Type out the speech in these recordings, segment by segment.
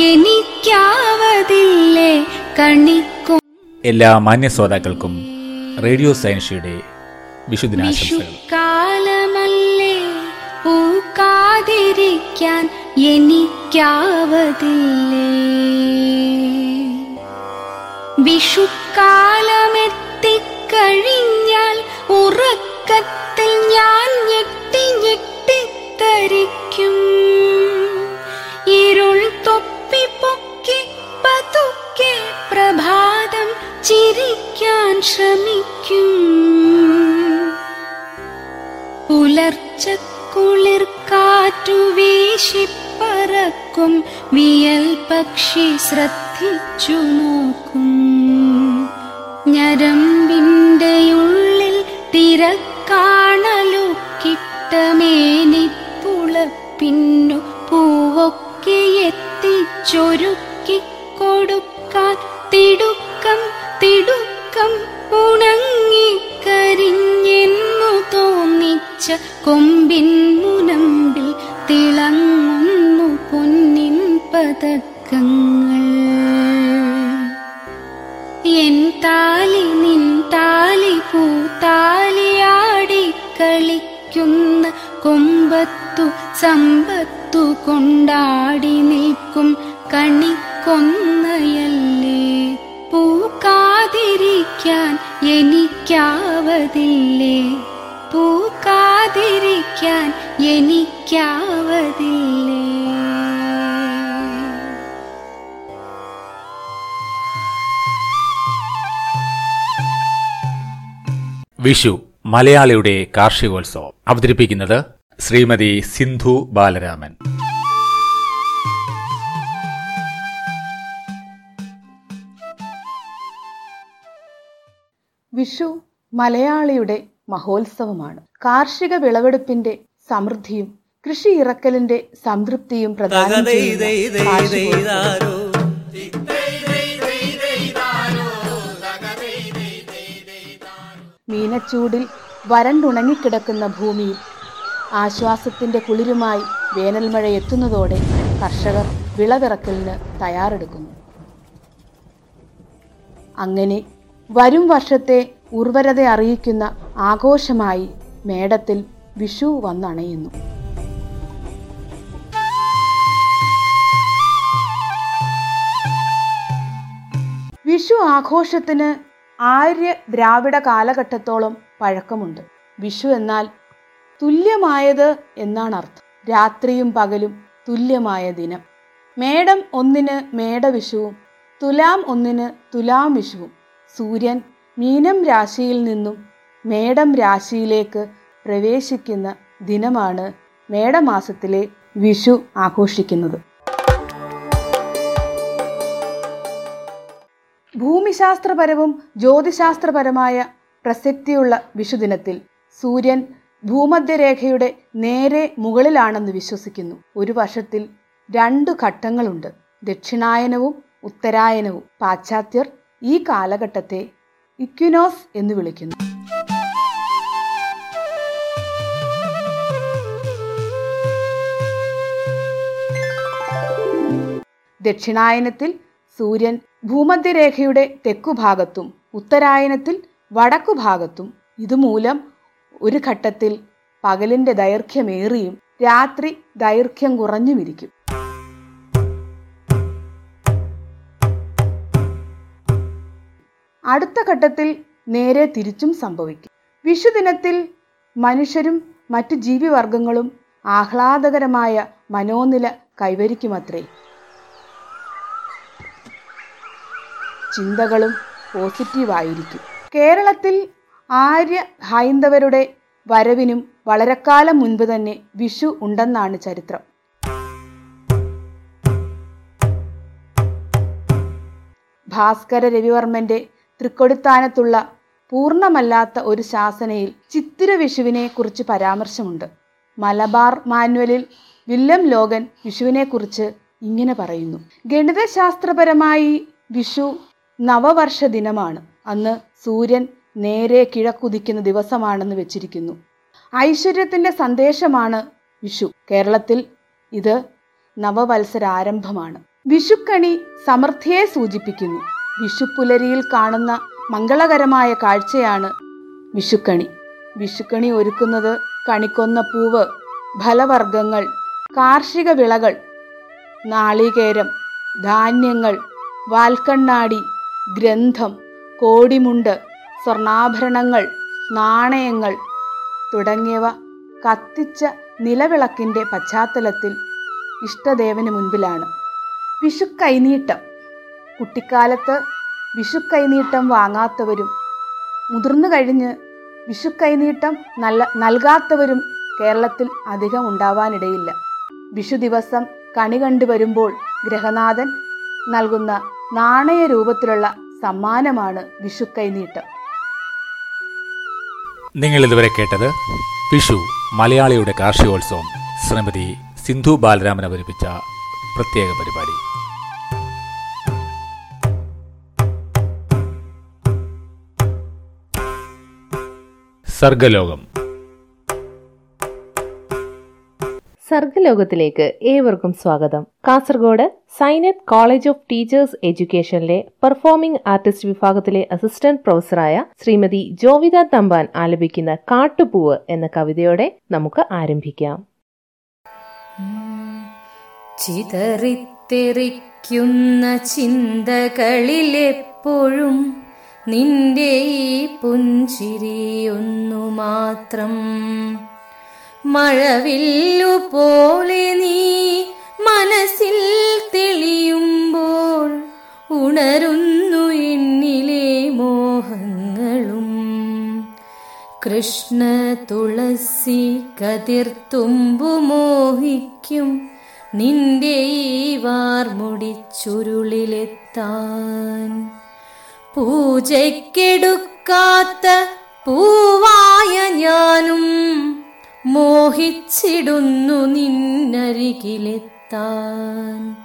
എനിക്കാവതില്ലേ? കണിക്കും എല്ലാ മാന്യ ശ്രോതാക്കൾക്കും റേഡിയോ സയൻഷിയുടെ പൂക്കാതിരിക്കാൻ എനിക്കാവതില്ലേ? വിഷുക്കാലമെത്തിക്കഴിഞ്ഞാൽ ഉറക്കത്തിൽ ഞാൻ ഞെട്ടി ഞെട്ടിത്തരിക്കും ചിരിക്കാൻ ശ്രമിക്കും. പുലർച്ച കുളിർ കാറ്റു വീശിപ്പറക്കും. വിയൽ പക്ഷി ശ്രദ്ധിച്ചു നോക്കും. ഞരമ്പിന്റെ ഉള്ളിൽ തിരക്കാണലുക്കിട്ടമേനിപ്പുളപ്പിന്നു പൂവൊക്കെ എത്തിച്ചൊരുക്കി കൊമ്പിൻ മുനമ്പിൽ തിളങ്ങുന്നു പൊന്നിൻ പതക്കങ്ങൾ. എൻ താലി നിൻ താലി പൂത്താലിയാടി കളിക്കുന്ന കൊമ്പത്തു സമ്പത്തു കൊണ്ടാടി നിൽക്കും കണിക്കൊന്നയല്ലേ? പൂക്കാതിരിക്കാൻ എനിക്കാവതില്ലേ? പൂക്കാതിരിക്കാൻ എനിക്കാവതില്ലേ? വിഷു മലയാളിയുടെ കാർഷികോത്സവം. അവതരിപ്പിക്കുന്നത് ശ്രീമതി സിന്ധു ബാലരാമൻ. വിഷു മലയാളിയുടെ മഹോത്സവമാണ്. കാർഷിക വിളവെടുപ്പിന്റെ സമൃദ്ധിയും കൃഷി ഇറക്കലിന്റെ സംതൃപ്തിയും കാർഷികോത്സവം. മീനച്ചൂടിൽ വരണ്ടുണങ്ങിക്കിടക്കുന്ന ഭൂമിയിൽ ആശ്വാസത്തിന്റെ കുളിരുമായി വേനൽമഴ എത്തുന്നതോടെ കർഷകർ വിളവിറക്കലിന് തയ്യാറെടുക്കുന്നു. അങ്ങനെ വരും വർഷത്തെ ഉർവരത അറിയിക്കുന്ന ആഘോഷമായി മേടത്തിൽ വിഷു വന്നണയുന്നു. വിഷു ആഘോഷത്തിന് ആര്യ ദ്രാവിഡ കാലഘട്ടത്തോളം പഴക്കമുണ്ട്. വിഷു എന്നാൽ തുല്യമായത് എന്നാണ് അർത്ഥം രാത്രിയും പകലും തുല്യമായ ദിനം. മേടം ഒന്നിന് മേടവിഷുവും തുലാം ഒന്നിന് തുലാം വിഷുവും. സൂര്യൻ മീനം രാശിയിൽ നിന്നും മേടം രാശിയിലേക്ക് പ്രവേശിക്കുന്ന ദിനമാണ് മേടമാസത്തിലെ വിഷു ആഘോഷിക്കുന്നത്. ഭൂമിശാസ്ത്രപരവും ജ്യോതിശാസ്ത്രപരമായ പ്രസക്തിയുള്ള വിഷുദിനത്തിൽ സൂര്യൻ ഭൂമധ്യരേഖയുടെ നേരെ മുകളിലാണെന്ന് വിശ്വസിക്കുന്നു. ഒരു വർഷത്തിൽ രണ്ട് ഘട്ടങ്ങളുണ്ട്. ദക്ഷിണായനവും ഉത്തരായനവും. പാശ്ചാത്യർ ഈ കാലഘട്ടത്തെ ഇക്വിനോസ് എന്ന് വിളിക്കുന്നു. ദക്ഷിണായനത്തിൽ സൂര്യൻ ഭൂമധ്യരേഖയുടെ തെക്കുഭാഗത്തും ഉത്തരായനത്തിൽ വടക്കുഭാഗത്തും ഇതുമൂലം ഒരു ഘട്ടത്തിൽ പകലിന്റെ ദൈർഘ്യമേറിയും രാത്രി ദൈർഘ്യം കുറഞ്ഞുമിരിക്കും. അടുത്ത ഘട്ടത്തിൽ നേരെ തിരിച്ചും സംഭവിക്കും. വിഷുദിനത്തിൽ മനുഷ്യരും മറ്റു ജീവിവർഗങ്ങളും ആഹ്ലാദകരമായ മനോനില കൈവരിക്കുമത്രേ. ചിന്തകളും പോസിറ്റീവായിരിക്കും. കേരളത്തിൽ ആര്യ ഹൈന്ദവരുടെ വരവിനും വളരെക്കാലം മുൻപ് തന്നെ വിഷു ഉണ്ടെന്നാണ് ചരിത്രം. ഭാസ്കര രവിവർമ്മന്റെ തൃക്കൊടിത്താനത്തുള്ള പൂർണമല്ലാത്ത ഒരു ശാസനയിൽ ചിത്തിര വിഷുവിനെ കുറിച്ച് പരാമർശമുണ്ട്. മലബാർ മാനുവലിൽ വില്യം ലോഗൻ വിഷുവിനെക്കുറിച്ച് ഇങ്ങനെ പറയുന്നു. ഗണിതശാസ്ത്രപരമായി വിഷു നവവർഷ ദിനമാണ് അന്ന് സൂര്യൻ നേരെ കിഴക്കുതിക്കുന്ന ദിവസമാണെന്ന് വെച്ചിരിക്കുന്നു. ഐശ്വര്യത്തിന്റെ സന്ദേശമാണ് വിഷു. കേരളത്തിൽ ഇത് നവവത്സരാരംഭമാണ്. വിഷുക്കണി സമൃദ്ധിയെ സൂചിപ്പിക്കുന്നു. വിഷുപ്പുലരിയിൽ കാണുന്ന മംഗളകരമായ കാഴ്ചയാണ് വിഷുക്കണി. വിഷുക്കണി ഒരുക്കുന്നത് കണിക്കൊന്ന പൂവ് ഫലവർഗങ്ങൾ കാർഷിക വിളകൾ നാളികേരം ധാന്യങ്ങൾ വാൽക്കണ്ണാടി ഗ്രന്ഥം കോടിമുണ്ട് സ്വർണാഭരണങ്ങൾ നാണയങ്ങൾ തുടങ്ങിയവ കത്തിച്ച നിലവിളക്കിന്റെ പശ്ചാത്തലത്തിൽ ഇഷ്ടദേവന് മുൻപിലാണ്. വിഷുക്കൈനീട്ടം കുട്ടിക്കാലത്ത് വിഷുക്കൈനീട്ടം വാങ്ങാത്തവരും മുതിർന്നു കഴിഞ്ഞ് വിഷുക്കൈനീട്ടം നല്ല നൽകാത്തവരും കേരളത്തിൽ അധികം ഉണ്ടാവാനിടയില്ല. വിഷു ദിവസം കണി കണ്ടുവരുമ്പോൾ ഗ്രഹനാഥൻ നൽകുന്ന നാണയ രൂപത്തിലുള്ള സമ്മാനമാണ് വിഷുക്കൈനീട്ടം നിങ്ങൾ ഇതുവരെ കേട്ടത് വിഷു മലയാളിയുടെ കാർഷികോത്സവം. ശ്രീമതി സിന്ധു ബാലരാമൻ അവതരിപ്പിച്ച പ്രത്യേക പരിപാടി. സർഗലോകം. സർഗലോകത്തിലേക്ക് ഏവർക്കും സ്വാഗതം. Kasaragod Zainath college of teachers എഡ്യൂക്കേഷനിലെ performing artist വിഭാഗത്തിലെ അസിസ്റ്റന്റ് പ്രൊഫസറായ ശ്രീമതി ജോവിത തമ്പാൻ ആലപിക്കുന്ന കാട്ടുപൂവ് എന്ന കവിതയോടെ നമുക്ക് ആരംഭിക്കാം. ചിതറിത്തെറിക്കുന്ന ചിന്തകളിലെപ്പോഴും നിന്റെ ഈ പുഞ്ചിരിയൊന്നു മാത്രം. മഴവില്ലു പോലെ നീ മനസ്സിൽ തെളിയുമ്പോൾ ഉണരുന്നു എന്നിലെ മോഹങ്ങളും. കൃഷ്ണ തുളസി കതിർത്തുമ്പു മോഹിക്കും നിന്റെ ഈ വാർമുടി ചുരുളിലെത്താൻ. പൂജയ്ക്കെടുക്കാത്ത പൂവായ ഞാനും മോഹിച്ചിടുന്നു നിന്നരികിലെത്താൻ.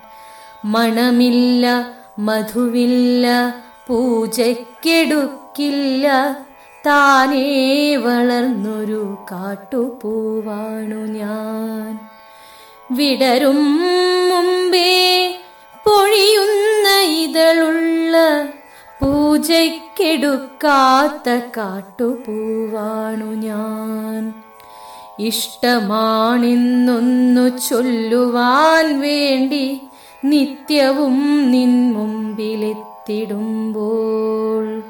മണമില്ല മധുവില്ല പൂജയ്ക്കെടുക്കില്ല താനേ വളർന്നൊരു കാട്ടുപൂവാണു ഞാൻ. വിടരും മുമ്പേ പൊഴിയുന്ന ഇതളുള്ള പൂജയ്ക്കെടുക്കാത്ത കാട്ടുപൂവാണു ഞാൻ. ഇഷ്ടമാണിന്നൊന്നു ചൊല്ലുവാൻ വേണ്ടി നിത്യവും നിൻ മുമ്പിലെത്തിടുമ്പോൾ.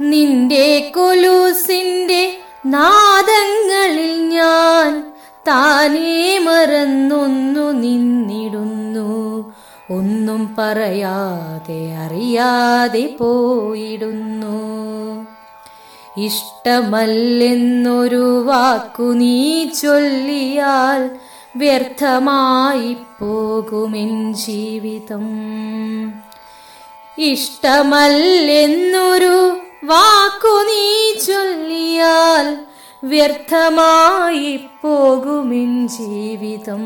നിന്റെ കൊലൂസിന്റെ നാദങ്ങളിൽ ഞാൻ താനേ മറന്നൊന്നു നിന്നിടുന്നു. ഒന്നും പറയാതെ അറിയാതെ പോയിടുന്നു. ഇഷ്ടമല്ലെന്നൊരു വാക്കു നീ ചൊല്ലിയാൽ വ്യർത്ഥമായി പോകുമെൻ ജീവിതം. ഇഷ്ടമല്ലെന്നൊരു വാക്കു നീ ചൊല്ലിയാൽ വ്യർത്ഥമായി പോകുമെൻ ജീവിതം.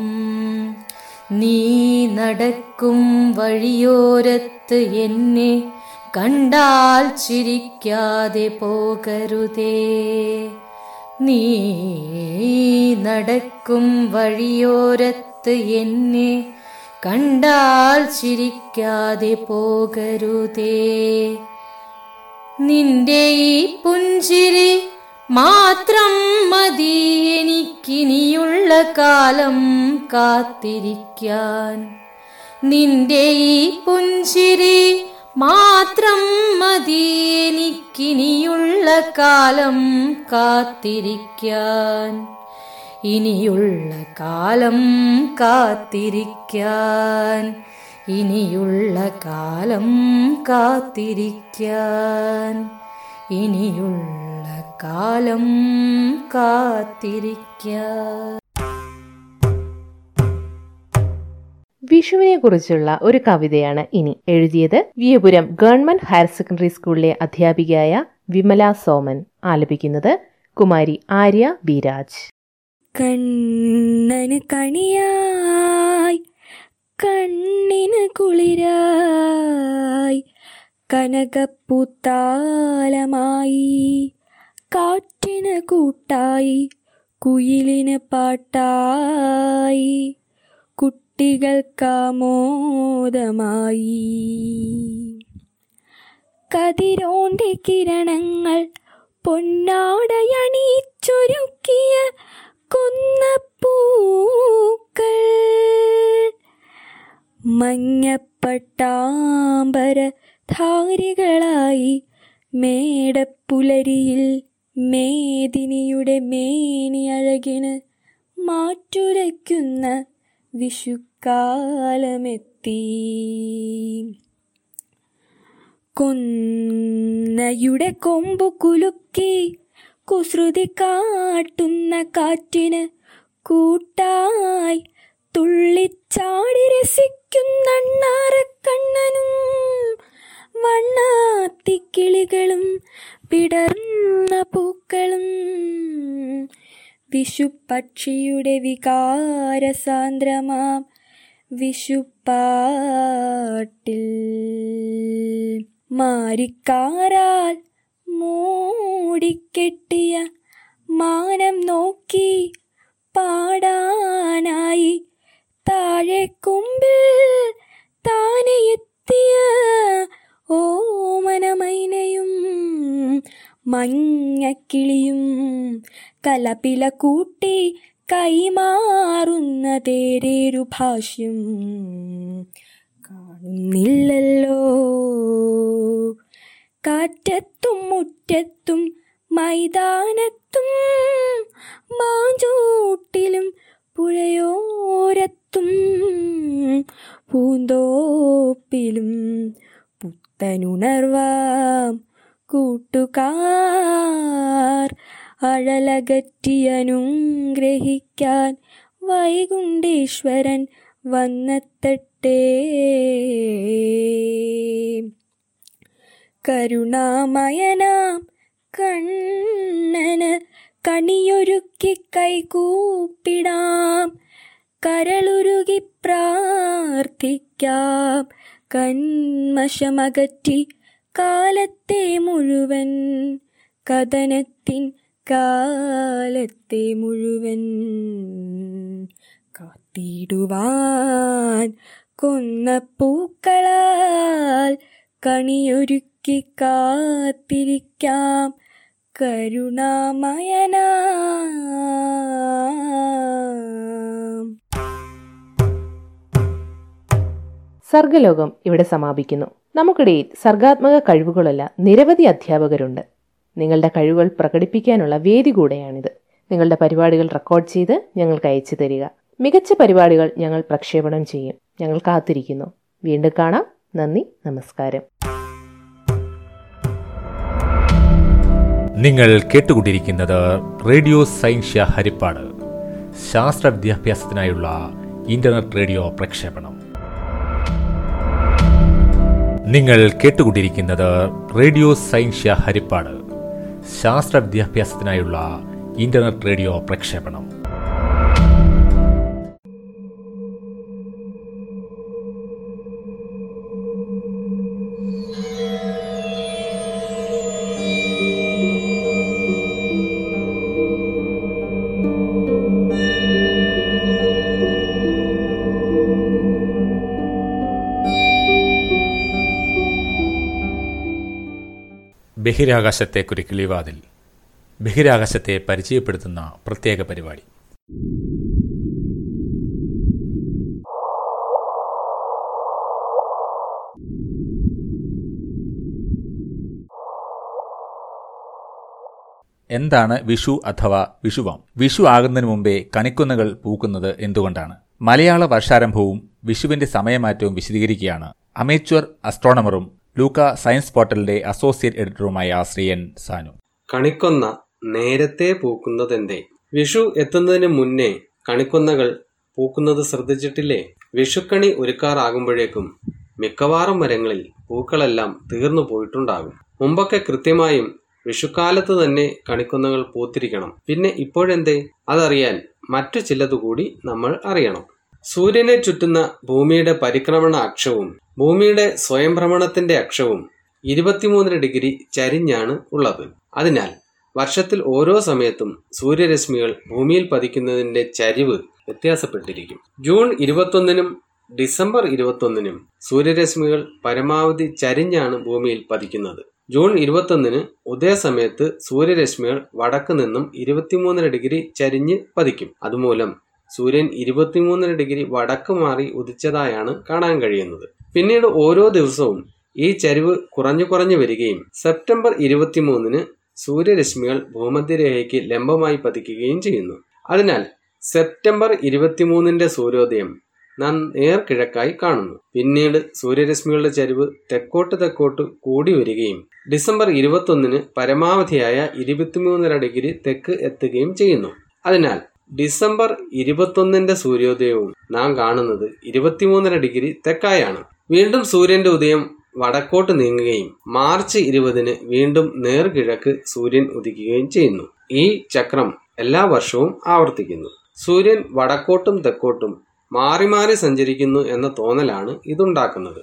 നീ നടക്കും വഴിയോരത്ത് എന്നെ കണ്ടാൽ ചിരിക്കാതെ പോകരുതേ. നീ നടക്കും വഴിയോരത്ത് എന്നെ കണ്ടാൽ ചിരിക്കാതെ പോകരുതേ. നിന്റെ ഈ പുഞ്ചിരി മാത്രം മതി എനിക്കിനിയുള്ള കാലം കാത്തിരിക്കാൻ. നിന്റെ ഈ പുഞ്ചിരി മാത്രം മതി എനിക്കിനിയുള്ള കാലം കാത്തിരിക്കാൻ. ഇനിയുള്ള കാലം കാത്തിരിക്കാൻ. ഇനിയുള്ള കാലം കാത്തിരിക്കാൻ. ഇനിയുള്ള കാലം കാത്തിരിക്ക. വിഷുവിനെ കുറിച്ചുള്ള ഒരു കവിതയാണ് ഇനി എഴുതിയത് വിയപുരം ഗവൺമെന്റ് ഹയർ സെക്കൻഡറി സ്കൂളിലെ അധ്യാപികയായ വിമല സോമൻ. ആലപിക്കുന്നത് കുമാരി ആര്യ ബിരാജ്. കണ്ണന് കണിയായി കണ്ണിന് കുളിരായി കനകപ്പൂത്താലമായി കാറ്റിന് കൂട്ടായി കുയിലിന് പാട്ടായി കുട്ടികൾക്കാമോദമായി കതിരോന്റെ കിരണങ്ങൾ പൊന്നാടയണിച്ചൊരുക്കിയ കൊന്നപ്പൂക്കൾ. മഞ്ഞപ്പട്ടാമ്പര ധാരികളായി മേടപ്പുലരിയിൽ മേദിനിയുടെ മേനി അഴകിന് മാറ്റുരയ്ക്കുന്ന വിഷുക്കാലമെത്തി. കൊന്നയുടെ കൊമ്പു കുലുക്കി കുസൃതി കാട്ടുന്ന കാറ്റിന് കൂട്ടായി തുള്ളിച്ചാടി രസിക്കുന്ന അണ്ണാറക്കണ്ണനും വണ്ണാത്തിക്കിളികളും പിടർന്ന പൂക്കളും വിഷുപക്ഷിയുടെ വികാരസാന്ദ്രമാം വിഷുപ്പാട്ടിൽ. മാരിക്കാരാൽ മൂടിക്കെട്ടിയ മാനം നോക്കി പാടാനായി താഴെ കുമ്പിൽ താനെ എത്തിയ ഓമനമൈനയും മഞ്ഞക്കിളിയും കലപില കൂട്ടി കൈമാറുന്ന തേരേരു ഭാഷ്യം കാണുന്നില്ലല്ലോ. കാറ്റത്തും മുറ്റത്തും മൈതാനത്തും മാഞ്ചൂട്ടിലും പുഴയോരത്തും പൂന്തോപ്പിലും പുത്തനുണർവാം കൂട്ടുകാർ അഴലകറ്റിയനും ഗ്രഹിക്കാൻ വൈകുണ്ഠേശ്വരൻ വന്നെത്തട്ടേ. കരുണാമയനാം കണ്ണന് കണിയൊരുക്കി കൈകൂപ്പിടാം കരളുരുകി പ്രാർത്ഥിക്കാം കന്മഷമകറ്റി കാലത്തെ മുഴുവൻ കഥനത്തിൻ കാലത്തെ മുഴുവൻ കാത്തിടുവാൻ കൊന്ന പൂക്കളാൽ കണിയൊരുക്കി കാത്തിരിക്കാം കരുണാമയനാം. സർഗലോകം ഇവിടെ സമാപിക്കുന്നു. നമുക്കിടയിൽ സർഗാത്മക കഴിവുകളല്ല നിരവധി അധ്യാപകരുണ്ട്. നിങ്ങളുടെ കഴിവുകൾ പ്രകടിപ്പിക്കാനുള്ള വേദി കൂടെയാണിത്. നിങ്ങളുടെ പരിപാടികൾ റെക്കോർഡ് ചെയ്ത് ഞങ്ങൾക്ക് അയച്ചു തരിക. മികച്ച പരിപാടികൾ ഞങ്ങൾ പ്രക്ഷേപണം ചെയ്യും. ഞങ്ങൾ കാത്തിരിക്കുന്നു. വീണ്ടും കാണാം. നന്ദി നമസ്കാരം. നിങ്ങൾ കേട്ടുകൊണ്ടിരിക്കുന്നത് റേഡിയോ സൈൻഷ്യ ഹരിപ്പാട്. ശാസ്ത്ര വിദ്യാഭ്യാസത്തിനായുള്ള ഇന്റർനെറ്റ് റേഡിയോ പ്രക്ഷേപണം. നിങ്ങൾ കേട്ടുകൊണ്ടിരിക്കുന്നത് റേഡിയോ സൈൻഷ്യ ഹരിപ്പാട്. ശാസ്ത്ര വിദ്യാഭ്യാസത്തിനായുള്ള ഇന്റർനെറ്റ് റേഡിയോ പ്രക്ഷേപണം. ബഹിരാകാശത്തെ കിളിവാതിൽ ബഹിരാകാശത്തെ പരിചയപ്പെടുത്തുന്ന പ്രത്യേക പരിപാടി. എന്താണ് വിഷു അഥവാ വിഷുവാം? വിഷു ആകുന്നതിന് മുമ്പേ കനിക്കുന്നകൾ പൂക്കുന്നത് എന്തുകൊണ്ടാണ്? മലയാള വർഷാരംഭവും വിഷുവിന്റെ സമയമാറ്റവും വിശദീകരിക്കുകയാണ് അമേച്വർ അസ്ട്രോണമറും ലൂക്ക സയൻസ് പോർട്ടലിന്റെ അസോസിയേറ്റ് എഡിറ്ററുമായ ശ്രീയൻ സാനു. കണിക്കൊന്ന നേരത്തെ പൂക്കുന്നതെന്തേ? വിഷു എത്തുന്നതിന് മുന്നേ കണിക്കൊന്നകൾ പൂക്കുന്നത് ശ്രദ്ധിച്ചിട്ടില്ലേ? വിഷുക്കണി ഒരുക്കാറാകുമ്പോഴേക്കും മിക്കവാറും മരങ്ങളിൽ പൂക്കളെല്ലാം തീർന്നു പോയിട്ടുണ്ടാകും. മുമ്പൊക്കെ കൃത്യമായും വിഷുക്കാലത്ത് തന്നെ കണിക്കൊന്നകൾ പൂത്തിരിക്കണം. പിന്നെ ഇപ്പോഴെന്തേ? അതറിയാൻ മറ്റു ചിലതുകൂടി നമ്മൾ അറിയണം. സൂര്യനെ ചുറ്റുന്ന ഭൂമിയുടെ പരിക്രമണ അക്ഷവും ഭൂമിയുടെ സ്വയംഭ്രമണത്തിന്റെ അക്ഷവും ഇരുപത്തിമൂന്നര ഡിഗ്രി ചരിഞ്ഞാണ് ഉള്ളത്. അതിനാൽ വർഷത്തിൽ ഓരോ സമയത്തും സൂര്യരശ്മികൾ ഭൂമിയിൽ പതിക്കുന്നതിന്റെ ചരിവ് വ്യത്യാസപ്പെട്ടിരിക്കും. ജൂൺ ഇരുപത്തൊന്നിനും ഡിസംബർ ഇരുപത്തൊന്നിനും സൂര്യരശ്മികൾ പരമാവധി ചരിഞ്ഞാണ് ഭൂമിയിൽ പതിക്കുന്നത്. ജൂൺ ഇരുപത്തൊന്നിന് ഉദയസമയത്ത് സൂര്യരശ്മികൾ വടക്ക് നിന്നും ഇരുപത്തിമൂന്നര ഡിഗ്രി ചരിഞ്ഞ് പതിക്കും. അതുമൂലം സൂര്യൻ ഇരുപത്തിമൂന്നര ഡിഗ്രി വടക്ക് മാറി ഉദിച്ചതായാണ് കാണാൻ കഴിയുന്നത്. പിന്നീട് ഓരോ ദിവസവും ഈ ചരിവ് കുറഞ്ഞു കുറഞ്ഞു വരികയും സെപ്റ്റംബർ ഇരുപത്തിമൂന്നിന് സൂര്യരശ്മികൾ ഭൂമധ്യരേഖയ്ക്ക് ലംബമായി പതിക്കുകയും ചെയ്യുന്നു. അതിനാൽ സെപ്റ്റംബർ ഇരുപത്തിമൂന്നിന്റെ സൂര്യോദയം നാം നേർക്കിഴക്കായി കാണുന്നു. പിന്നീട് സൂര്യരശ്മികളുടെ ചരിവ് തെക്കോട്ട് തെക്കോട്ട് കൂടി വരികയും ഡിസംബർ ഇരുപത്തൊന്നിന് പരമാവധിയായ ഇരുപത്തിമൂന്നര ഡിഗ്രി തെക്ക് എത്തുകയും ചെയ്യുന്നു. അതിനാൽ ഡിസംബർ ഇരുപത്തൊന്നിന്റെ സൂര്യോദയവും നാം കാണുന്നത് ഇരുപത്തിമൂന്നര ഡിഗ്രി തെക്കായാണ്. വീണ്ടും സൂര്യന്റെ ഉദയം വടക്കോട്ട് നീങ്ങുകയും മാർച്ച് ഇരുപതിന് വീണ്ടും നേർകിഴക്ക് സൂര്യൻ ഉദിക്കുകയും ചെയ്യുന്നു. ഈ ചക്രം എല്ലാ വർഷവും ആവർത്തിക്കുന്നു. സൂര്യൻ വടക്കോട്ടും തെക്കോട്ടും മാറി മാറി സഞ്ചരിക്കുന്നു എന്ന തോന്നലാണ് ഇതുണ്ടാക്കുന്നത്.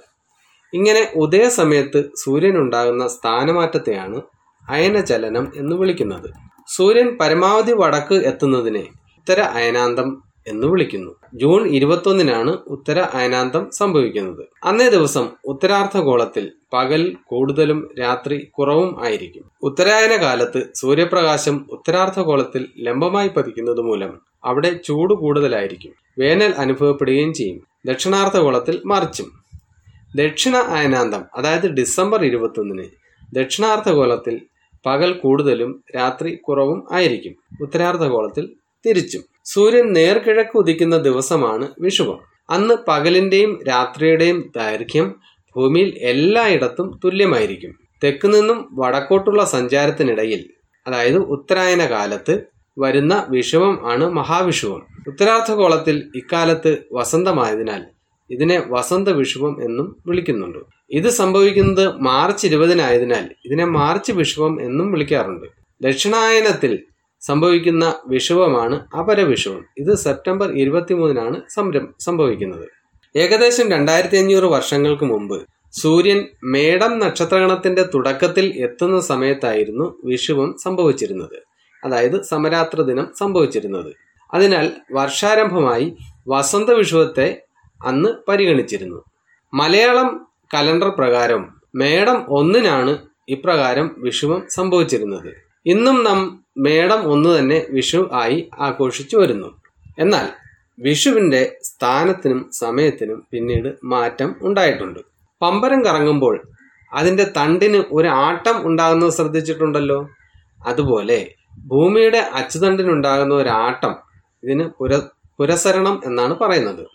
ഇങ്ങനെ ഉദയസമയത്ത് സൂര്യനുണ്ടാകുന്ന സ്ഥാനമാറ്റത്തെയാണ് അയനചലനം എന്ന് വിളിക്കുന്നത്. സൂര്യൻ പരമാവധി വടക്ക് എത്തുന്നതിനെ ഇത്തര അയനാന്തം എന്ന് വിളിക്കുന്നു. ജൂൺ ഇരുപത്തൊന്നിനാണ് ഉത്തര അയനാന്തം സംഭവിക്കുന്നത്. അന്നേ ദിവസം ഉത്തരാർദ്ധഗോളത്തിൽ പകൽ കൂടുതലും രാത്രി കുറവും ആയിരിക്കും. ഉത്തരായന കാലത്ത് സൂര്യപ്രകാശം ഉത്തരാർദ്ധഗോളത്തിൽ ലംബമായി പതിക്കുന്നത് മൂലം അവിടെ ചൂട് കൂടുതലായിരിക്കും. വേനൽ അനുഭവപ്പെടുകയും ചെയ്യും. ദക്ഷിണാർദ്ധഗോളത്തിൽ മറിച്ചും. ദക്ഷിണ അയനാന്തം അതായത് ഡിസംബർ ഇരുപത്തൊന്നിന് ദക്ഷിണാർദ്ധഗോളത്തിൽ പകൽ കൂടുതലും രാത്രി കുറവും ആയിരിക്കും. ഉത്തരാർദ്ധഗോളത്തിൽ തിരിച്ചും. സൂര്യൻ നേർക്കിഴക്ക് ഉദിക്കുന്ന ദിവസമാണ് വിഷുവം. അന്ന് പകലിന്റെയും രാത്രിയുടെയും ദൈർഘ്യം ഭൂമിയിൽ എല്ലായിടത്തും തുല്യമായിരിക്കും. തെക്ക് നിന്നും വടക്കോട്ടുള്ള സഞ്ചാരത്തിനിടയിൽ അതായത് ഉത്തരായന കാലത്ത് വരുന്ന വിഷുവം ആണ് മഹാവിഷുവം. ഉത്തരാർദ്ധഗോളത്തിൽ ഇക്കാലത്ത് വസന്തമായതിനാൽ ഇതിനെ വസന്ത വിഷുവം എന്നും വിളിക്കുന്നുണ്ട്. ഇത് സംഭവിക്കുന്നത് മാർച്ച് ഇരുപതിനായതിനാൽ ഇതിനെ മാർച്ച് വിഷുവം എന്നും വിളിക്കാറുണ്ട്. ദക്ഷിണായനത്തിൽ സംഭവിക്കുന്ന വിഷുവമാണ് അപരവിഷുവം. ഇത് സെപ്റ്റംബർ ഇരുപത്തിമൂന്നിനാണ് സംരം സംഭവിക്കുന്നത്. ഏകദേശം രണ്ടായിരത്തി അഞ്ഞൂറ് വർഷങ്ങൾക്ക് മുമ്പ് സൂര്യൻ മേടം നക്ഷത്രഗണത്തിന്റെ തുടക്കത്തിൽ എത്തുന്ന സമയത്തായിരുന്നു വിഷുവം സംഭവിച്ചിരുന്നത്. അതായത് സമരാത്ര ദിനം സംഭവിച്ചിരുന്നത്. അതിനാൽ വർഷാരംഭമായി വസന്ത വിഷുവത്തെ അന്ന് പരിഗണിച്ചിരുന്നു. മലയാളം കലണ്ടർ പ്രകാരം മേടം ഒന്നിനാണ് ഇപ്രകാരം വിഷുവം സംഭവിച്ചിരുന്നത്. ഇന്നും നാം മേടം ഒന്ന് തന്നെ വിഷു ആയി ആഘോഷിച്ചു വരുന്നു. എന്നാൽ വിഷുവിന്റെ സ്ഥാനത്തിനും സമയത്തിനും പിന്നീട് മാറ്റം ഉണ്ടായിട്ടുണ്ട്. പമ്പരം കറങ്ങുമ്പോൾ അതിന്റെ തണ്ടിന് ഒരു ആട്ടം ഉണ്ടാകുന്നത് ശ്രദ്ധിച്ചിട്ടുണ്ടല്ലോ. അതുപോലെ ഭൂമിയുടെ അച്ചുതണ്ടിനുണ്ടാകുന്ന ഒരു ആട്ടം ഇതിന് പുര പുരസരണം എന്നാണ് പറയുന്നത്.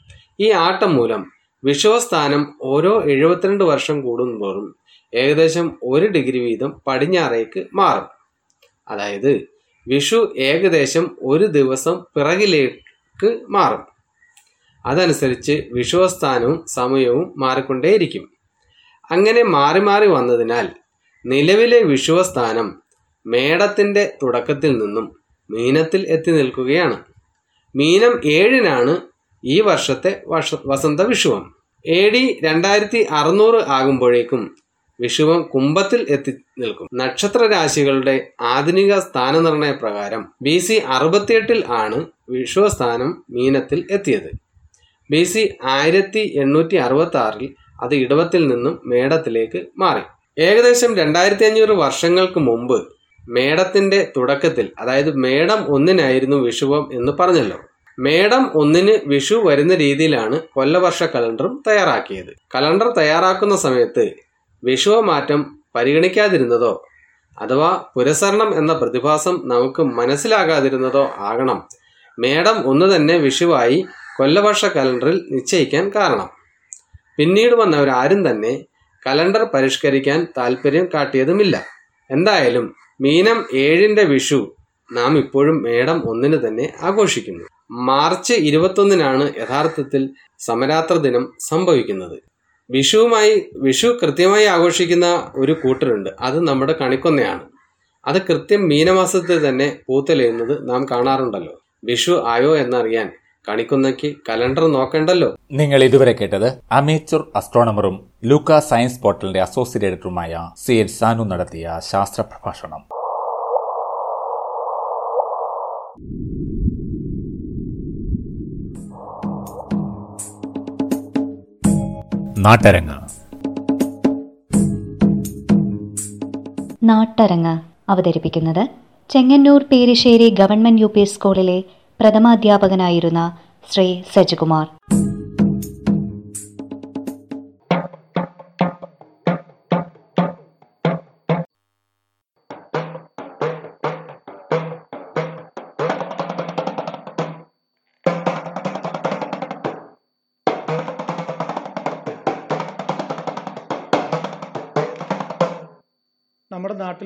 ഈ ആട്ടം മൂലം വിഷുവസ്ഥാനം ഓരോ എഴുപത്തിരണ്ട് വർഷം കൂടുന്തോറും ഏകദേശം ഒരു ഡിഗ്രി വീതം പടിഞ്ഞാറേക്ക് മാറും. അതായത് വിഷു ഏകദേശം ഒരു ദിവസം പിറകിലേക്ക് മാറും. അതനുസരിച്ച് വിഷുവസ്ഥാനവും സമയവും മാറിക്കൊണ്ടേയിരിക്കും. അങ്ങനെ മാറി മാറി വന്നതിനാൽ നിലവിലെ വിഷുവസ്ഥാനം മേടത്തിന്റെ തുടക്കത്തിൽ നിന്നും മീനത്തിൽ എത്തി നിൽക്കുകയാണ്. മീനം ഏഴിനാണ് ഈ വർഷത്തെ വർഷ വസന്ത വിഷുവം. എ ഡി രണ്ടായിരത്തി അറുന്നൂറ് ആകുമ്പോഴേക്കും വിഷുവം കുംഭത്തിൽ എത്തി നിൽക്കും. നക്ഷത്ര രാശികളുടെ ആധുനിക സ്ഥാനനിർണയ പ്രകാരം ബി സി അറുപത്തിയെട്ടിൽ ആണ് വിഷുവസ്ഥാനം മീനത്തിൽ എത്തിയത്. ബി സി ആയിരത്തി എണ്ണൂറ്റി അറുപത്തി ആറിൽ അത് ഇടവത്തിൽ നിന്നും മേടത്തിലേക്ക് മാറി. ഏകദേശം രണ്ടായിരത്തി അഞ്ഞൂറ് വർഷങ്ങൾക്ക് മുമ്പ് മേടത്തിന്റെ തുടക്കത്തിൽ അതായത് മേടം ഒന്നിനായിരുന്നു വിഷുവം എന്ന് പറഞ്ഞല്ലോ. മേടം ഒന്നിന് വിഷു വരുന്ന രീതിയിലാണ് കൊല്ലവർഷ കലണ്ടറും തയ്യാറാക്കിയത്. കലണ്ടർ തയ്യാറാക്കുന്ന സമയത്ത് വിഷുവ മാറ്റം പരിഗണിക്കാതിരുന്നതോ അഥവാ പുരസരണം എന്ന പ്രതിഭാസം നമുക്ക് മനസ്സിലാകാതിരുന്നതോ ആകണം. മേടം ഒന്ന് തന്നെ വിഷുവായി കൊല്ലവർഷ കലണ്ടറിൽ നിശ്ചയിക്കാൻ കാരണം. പിന്നീട് വന്നവരാരും തന്നെ കലണ്ടർ പരിഷ്കരിക്കാൻ താല്പര്യം കാട്ടിയതുമില്ല. എന്തായാലും മീനം ഏഴിന്റെ വിഷു നാം ഇപ്പോഴും മേടം ഒന്നിന് തന്നെ ആഘോഷിക്കുന്നു. മാർച്ച് ഇരുപത്തൊന്നിനാണ് യഥാർത്ഥത്തിൽ സമരാത്ര ദിനം സംഭവിക്കുന്നത്. വിഷുവുമായി വിഷു കൃത്യമായി ആഘോഷിക്കുന്ന ഒരു കൂട്ടരുണ്ട്. അത് നമ്മുടെ കണിക്കൊന്നയാണ്. അത് കൃത്യം മീനമാസത്തിൽ തന്നെ പൂത്തലെയുന്നത് നാം കാണാറുണ്ടല്ലോ. വിഷു ആയോ എന്നറിയാൻ കണിക്കുന്നയ്ക്ക് കലണ്ടർ നോക്കണ്ടല്ലോ. നിങ്ങൾ ഇതുവരെ കേട്ടത് അമേച്ചർ അസ്ട്രോണമറും ലൂക്ക സയൻസ് പോർട്ടലിന്റെ അസോസിയേറ്റ് എഡിറ്ററുമായ സി എൻ സാനു നടത്തിയ ശാസ്ത്ര പ്രഭാഷണം. നാട്ടരങ്ങ്. നാട്ടരങ്ങ അവതരിപ്പിക്കുന്നത് ചെങ്ങന്നൂർ പേരിശ്ശേരി ഗവൺമെന്റ് യു സ്കൂളിലെ പ്രഥമാധ്യാപകനായിരുന്ന ശ്രീ സജികുമാർ.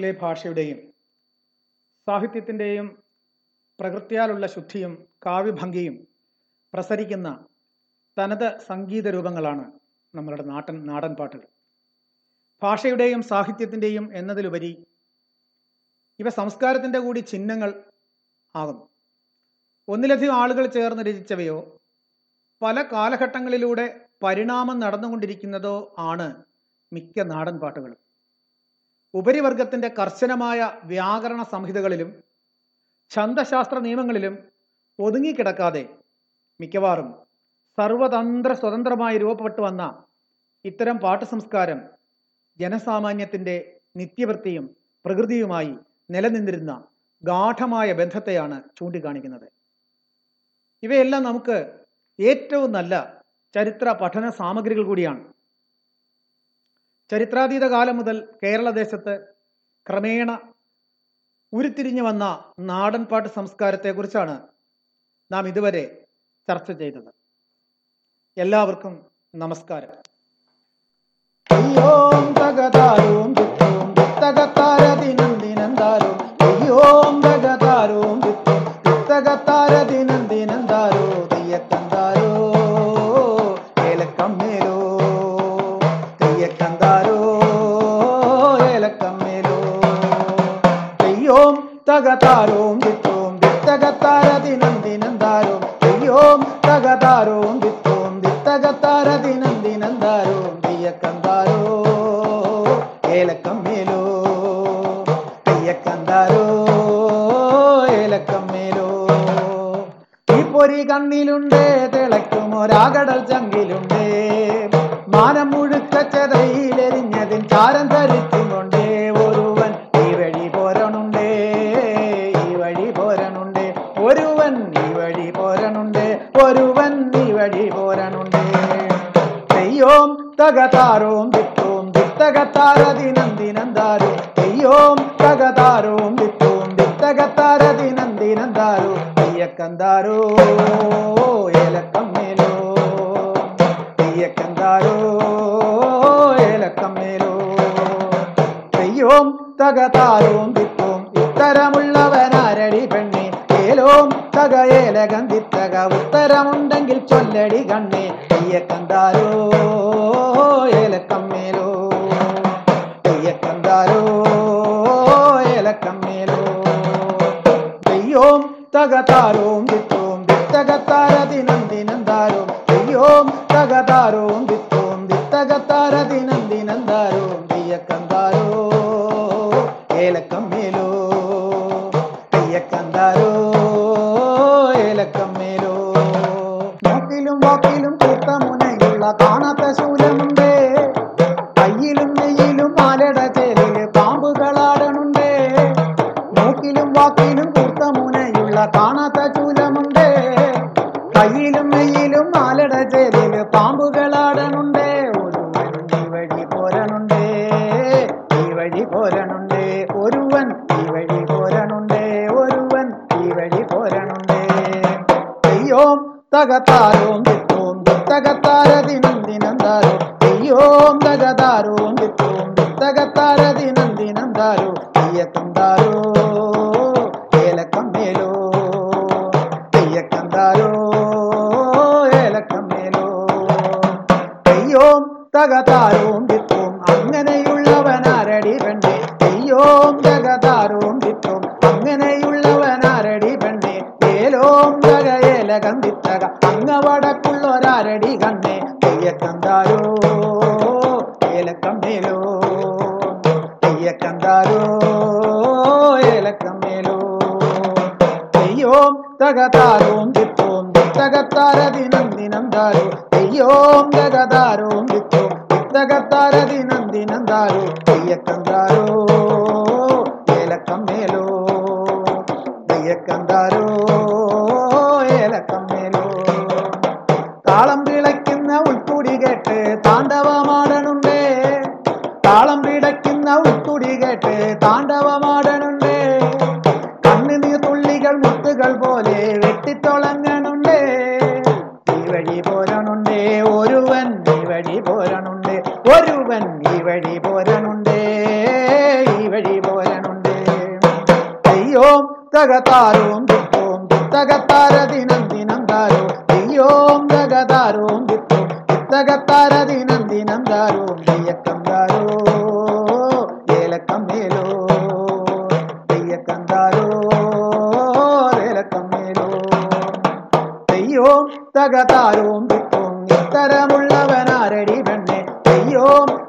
നാട്ടിലെ ഭാഷയുടെയും സാഹിത്യത്തിന്റെയും പ്രകൃത്യാലുള്ള ശുദ്ധിയും കാവ്യഭംഗിയും പ്രസരിക്കുന്ന തനത് സംഗീത രൂപങ്ങളാണ് നമ്മളുടെ നാട്ടൻ നാടൻ പാട്ടുകൾ. ഭാഷയുടെയും സാഹിത്യത്തിന്റെയും എന്നതിലുപരി ഇവ സംസ്കാരത്തിന്റെ കൂടി ചിഹ്നങ്ങൾ ആകുന്നു. ഒന്നിലധികം ആളുകൾ ചേർന്ന് രചിച്ചവയോ പല കാലഘട്ടങ്ങളിലൂടെ പരിണാമം നടന്നുകൊണ്ടിരിക്കുന്നതോ ആണ് മിക്ക നാടൻ പാട്ടുകളും. ഉപരിവർഗത്തിന്റെ കർശനമായ വ്യാകരണ സംഹിതകളിലും ഛന്ദശാസ്ത്ര നിയമങ്ങളിലും ഒതുങ്ങിക്കിടക്കാതെ മിക്കവാറും സർവതന്ത്ര സ്വതന്ത്രമായി രൂപപ്പെട്ടു വന്ന ഇത്തരം പാട്ട് സംസ്കാരം ജനസാമാന്യത്തിന്റെ നിത്യവൃത്തിയും പ്രകൃതിയുമായി നിലനിന്നിരുന്ന ഗാഠമായ ബന്ധത്തെയാണ് ചൂണ്ടിക്കാണിക്കുന്നത്. ഇവയെല്ലാം നമുക്ക് ഏറ്റവും നല്ല ചരിത്ര പഠന സാമഗ്രികൾ കൂടിയാണ്. ചരിത്രാതീത കാലം മുതൽ കേരളദേശത്ത് ക്രമേണ ഉരുത്തിരിഞ്ഞു വന്ന നാടൻപാട്ട് സംസ്കാരത്തെക്കുറിച്ചാണ് നാം ഇതുവരെ ചർച്ച ചെയ്തത്. എല്ലാവർക്കും നമസ്കാരം. ഓം തകതാരോം വിത്തും വിത്തകത്താരതിനം ദിനന്താരോ അയ്യോം തകതാരോം വിത്തും വിത്തകത്താരതിനം തെയ്യോം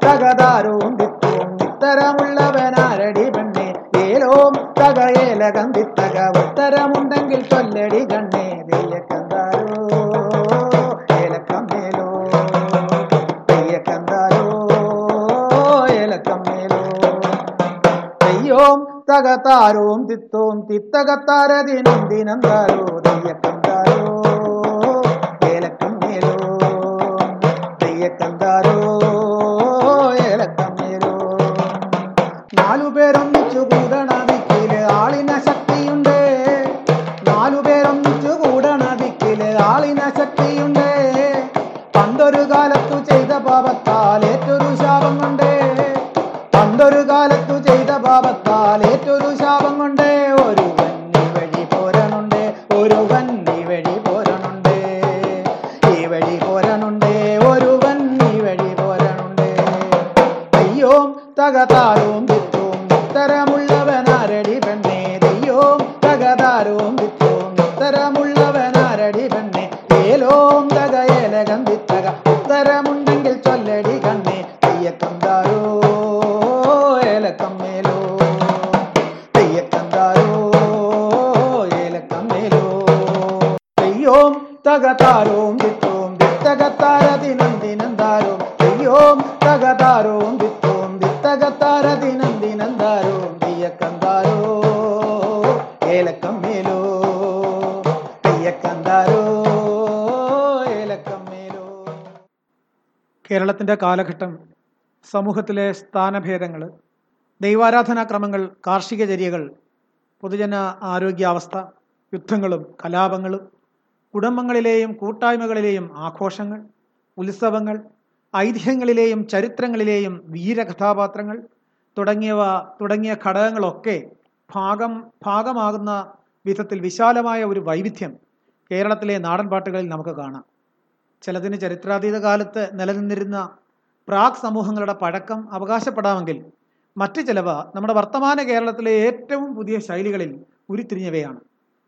തകതാരോന്തിത്തോം ഇത്തരമുള്ളവനാരടി പെണ്ണേ. ഏലോം തകയേല കന്തിത്തക ഉത്തരമുണ്ടെങ്കിൽ ചൊല്ലടി കണ്ണേ. തെയ്യക്കന്താരോ തിത്തോം തിത്തകത്താരതിനും ദിനം താരോ തകതാരോം തിത്തോം ഇന്നത്തെ കാലഘട്ടം സമൂഹത്തിലെ സ്ഥാനഭേദങ്ങൾ ദൈവാരാധനാക്രമങ്ങൾ കാർഷികചര്യകൾ പൊതുജന ആരോഗ്യാവസ്ഥ യുദ്ധങ്ങളും കലാപങ്ങളും കുടുംബങ്ങളിലെയും കൂട്ടായ്മകളിലെയും ആഘോഷങ്ങൾ ഉത്സവങ്ങൾ ഐതിഹ്യങ്ങളിലെയും ചരിത്രങ്ങളിലെയും വീരകഥാപാത്രങ്ങൾ തുടങ്ങിയവ തുടങ്ങിയ ഘടകങ്ങളൊക്കെ ഭാഗം ഭാഗമാകുന്ന വിധത്തിൽ വിശാലമായ ഒരു വൈവിധ്യം കേരളത്തിലെ നാടൻ പാട്ടുകളിൽ നമുക്ക് കാണാം. ചിലതിന് ചരിത്രാതീത കാലത്ത് നിലനിന്നിരുന്ന പ്രാക് സമൂഹങ്ങളുടെ പഴക്കം അവകാശപ്പെടാമെങ്കിൽ മറ്റ് ചിലവ നമ്മുടെ വർത്തമാന കേരളത്തിലെ ഏറ്റവും പുതിയ ശൈലികളിൽ ഉരുത്തിരിഞ്ഞവയാണ്.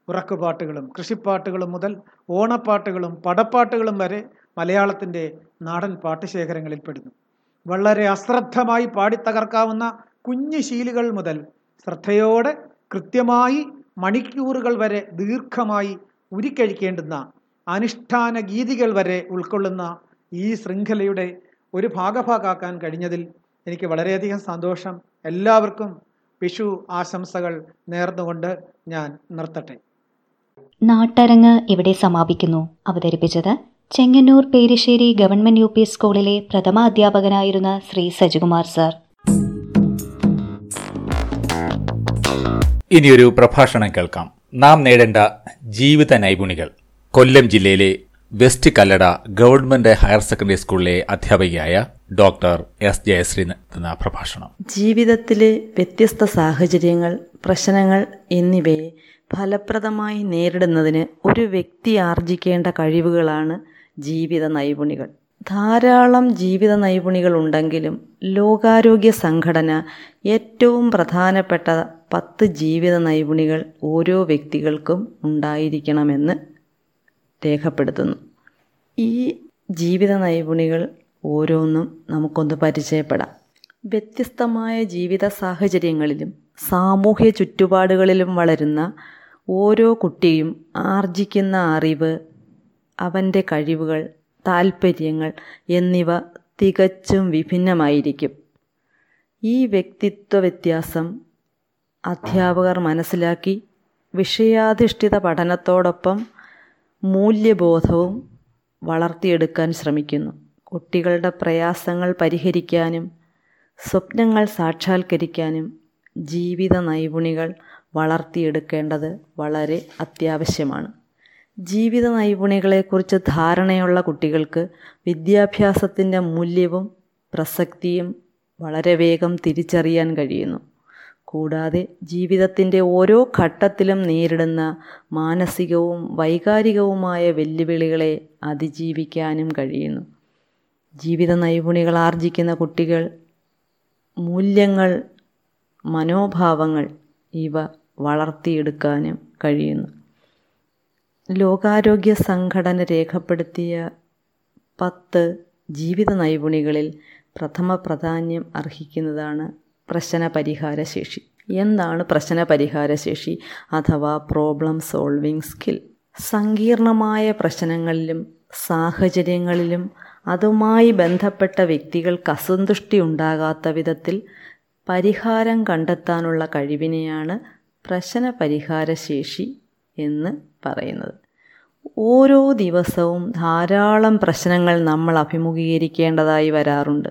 ഉറക്കുപാട്ടുകളും കൃഷിപ്പാട്ടുകളും മുതൽ ഓണപ്പാട്ടുകളും പടപ്പാട്ടുകളും വരെ മലയാളത്തിന്റെ നാടൻ പാട്ടുശേഖരങ്ങളിൽ പെടുന്നു. വളരെ അശ്രദ്ധമായി പാടിത്തകർക്കാവുന്ന കുഞ്ഞു ശീലുകൾ മുതൽ ശ്രദ്ധയോടെ കൃത്യമായി മണിക്കൂറുകൾ വരെ ദീർഘമായി ഉരിക്കഴിക്കേണ്ടുന്ന അനുഷ്ഠാന ഗീതികൾ വരെ ഉൾക്കൊള്ളുന്ന ഈ ശൃംഖലയുടെ ഒരു ഭാഗഭാഗാക്കാൻ കഴിഞ്ഞതിൽ എനിക്ക് വളരെയധികം സന്തോഷം. എല്ലാവർക്കും വിഷു ആശംസകൾ നേർന്നുകൊണ്ട് ഞാൻ നിർത്തട്ടെ. നാട്ടരങ്ങ് ഇവിടെ സമാപിക്കുന്നു. അവതരിപ്പിച്ചത് Chengannur Perissery government U P സ്കൂളിലെ പ്രഥമ അധ്യാപകനായിരുന്ന ശ്രീ സജികുമാർ സർ. ഇനിയൊരു പ്രഭാഷണം കേൾക്കാം. നാം നേടേണ്ട ജീവിത നൈപുണികൾ കൊല്ലം ജില്ലയിലെ west Kallada government higher secondary സ്കൂളിലെ അധ്യാപികയായ ഡോക്ടർ എസ് ജയശ്രീ നടത്തുന്ന പ്രഭാഷണം. ജീവിതത്തിലെ വ്യത്യസ്ത സാഹചര്യങ്ങൾ പ്രശ്നങ്ങൾ എന്നിവയെ ഫലപ്രദമായി നേരിടുന്നതിന് ഒരു വ്യക്തി ആർജിക്കേണ്ട കഴിവുകളാണ് ജീവിത നൈപുണികൾ. ധാരാളം ജീവിത നൈപുണികൾ ഉണ്ടെങ്കിലും ലോകാരോഗ്യ സംഘടന ഏറ്റവും പ്രധാനപ്പെട്ട പത്ത് ജീവിത നൈപുണികൾ ഓരോ വ്യക്തികൾക്കും ഉണ്ടായിരിക്കണമെന്ന് രേഖപ്പെടുത്തുന്നു. ഈ ജീവിത നൈപുണികൾ ഓരോന്നും നമുക്കൊന്ന് പരിചയപ്പെടാം. വ്യത്യസ്തമായ ജീവിത സാഹചര്യങ്ങളിലും സാമൂഹ്യ ചുറ്റുപാടുകളിലും വളരുന്ന ഓരോ കുട്ടിയും ആർജിക്കുന്ന അറിവ് അവന്റെ കഴിവുകൾ താൽപ്പര്യങ്ങൾ എന്നിവ തികച്ചും വിഭിന്നമായിരിക്കും. ഈ വ്യക്തിത്വ വ്യത്യാസം അധ്യാപകർ മനസ്സിലാക്കി വിഷയാധിഷ്ഠിത പഠനത്തോടൊപ്പം മൂല്യബോധവും വളർത്തിയെടുക്കാൻ ശ്രമിക്കുന്നു. കുട്ടികളുടെ പ്രയാസങ്ങൾ പരിഹരിക്കാനും സ്വപ്നങ്ങൾ സാക്ഷാത്കരിക്കാനും ജീവിത നൈപുണികൾ വളർത്തിയെടുക്കേണ്ടത് വളരെ അത്യാവശ്യമാണ്. ജീവിത നൈപുണികളെക്കുറിച്ച് ധാരണയുള്ള കുട്ടികൾക്ക് വിദ്യാഭ്യാസത്തിന്റെ മൂല്യവും പ്രസക്തിയും വളരെ വേഗം തിരിച്ചറിയാൻ കഴിയുന്നു. കൂടാതെ ജീവിതത്തിന്റെ ഓരോ ഘട്ടത്തിലും നേരിടുന്ന മാനസികവും വൈകാരികവുമായ വെല്ലുവിളികളെ അതിജീവിക്കാനും കഴിയുന്നു. ജീവിത നൈപുണികൾ ആർജിക്കുന്ന കുട്ടികൾ മൂല്യങ്ങൾ മനോഭാവങ്ങൾ ഇവ വളർത്തിയെടുക്കാനും കഴിയുന്നു. ലോകാരോഗ്യ സംഘടന രേഖപ്പെടുത്തിയ പത്ത് ജീവിത നൈപുണികളിൽ പ്രഥമ പ്രാധാന്യം അർഹിക്കുന്നതാണ് പ്രശ്ന പരിഹാര ശേഷി എന്താണ് പ്രശ്ന പരിഹാര ശേഷി അഥവാ പ്രോബ്ലം സോൾവിംഗ് സ്കിൽ സങ്കീർണമായ പ്രശ്നങ്ങളിലും സാഹചര്യങ്ങളിലും അതുമായി ബന്ധപ്പെട്ട വ്യക്തികൾക്ക് അസന്തുഷ്ടി ഉണ്ടാകാത്ത വിധത്തിൽ പരിഹാരം കണ്ടെത്താനുള്ള കഴിവിനെയാണ് പ്രശ്ന പരിഹാര ശേഷി എന്ന് പറയുന്നത്. ഓരോ ദിവസവും ധാരാളം പ്രശ്നങ്ങൾ നമ്മൾ അഭിമുഖീകരിക്കേണ്ടതായി വരാറുണ്ട്.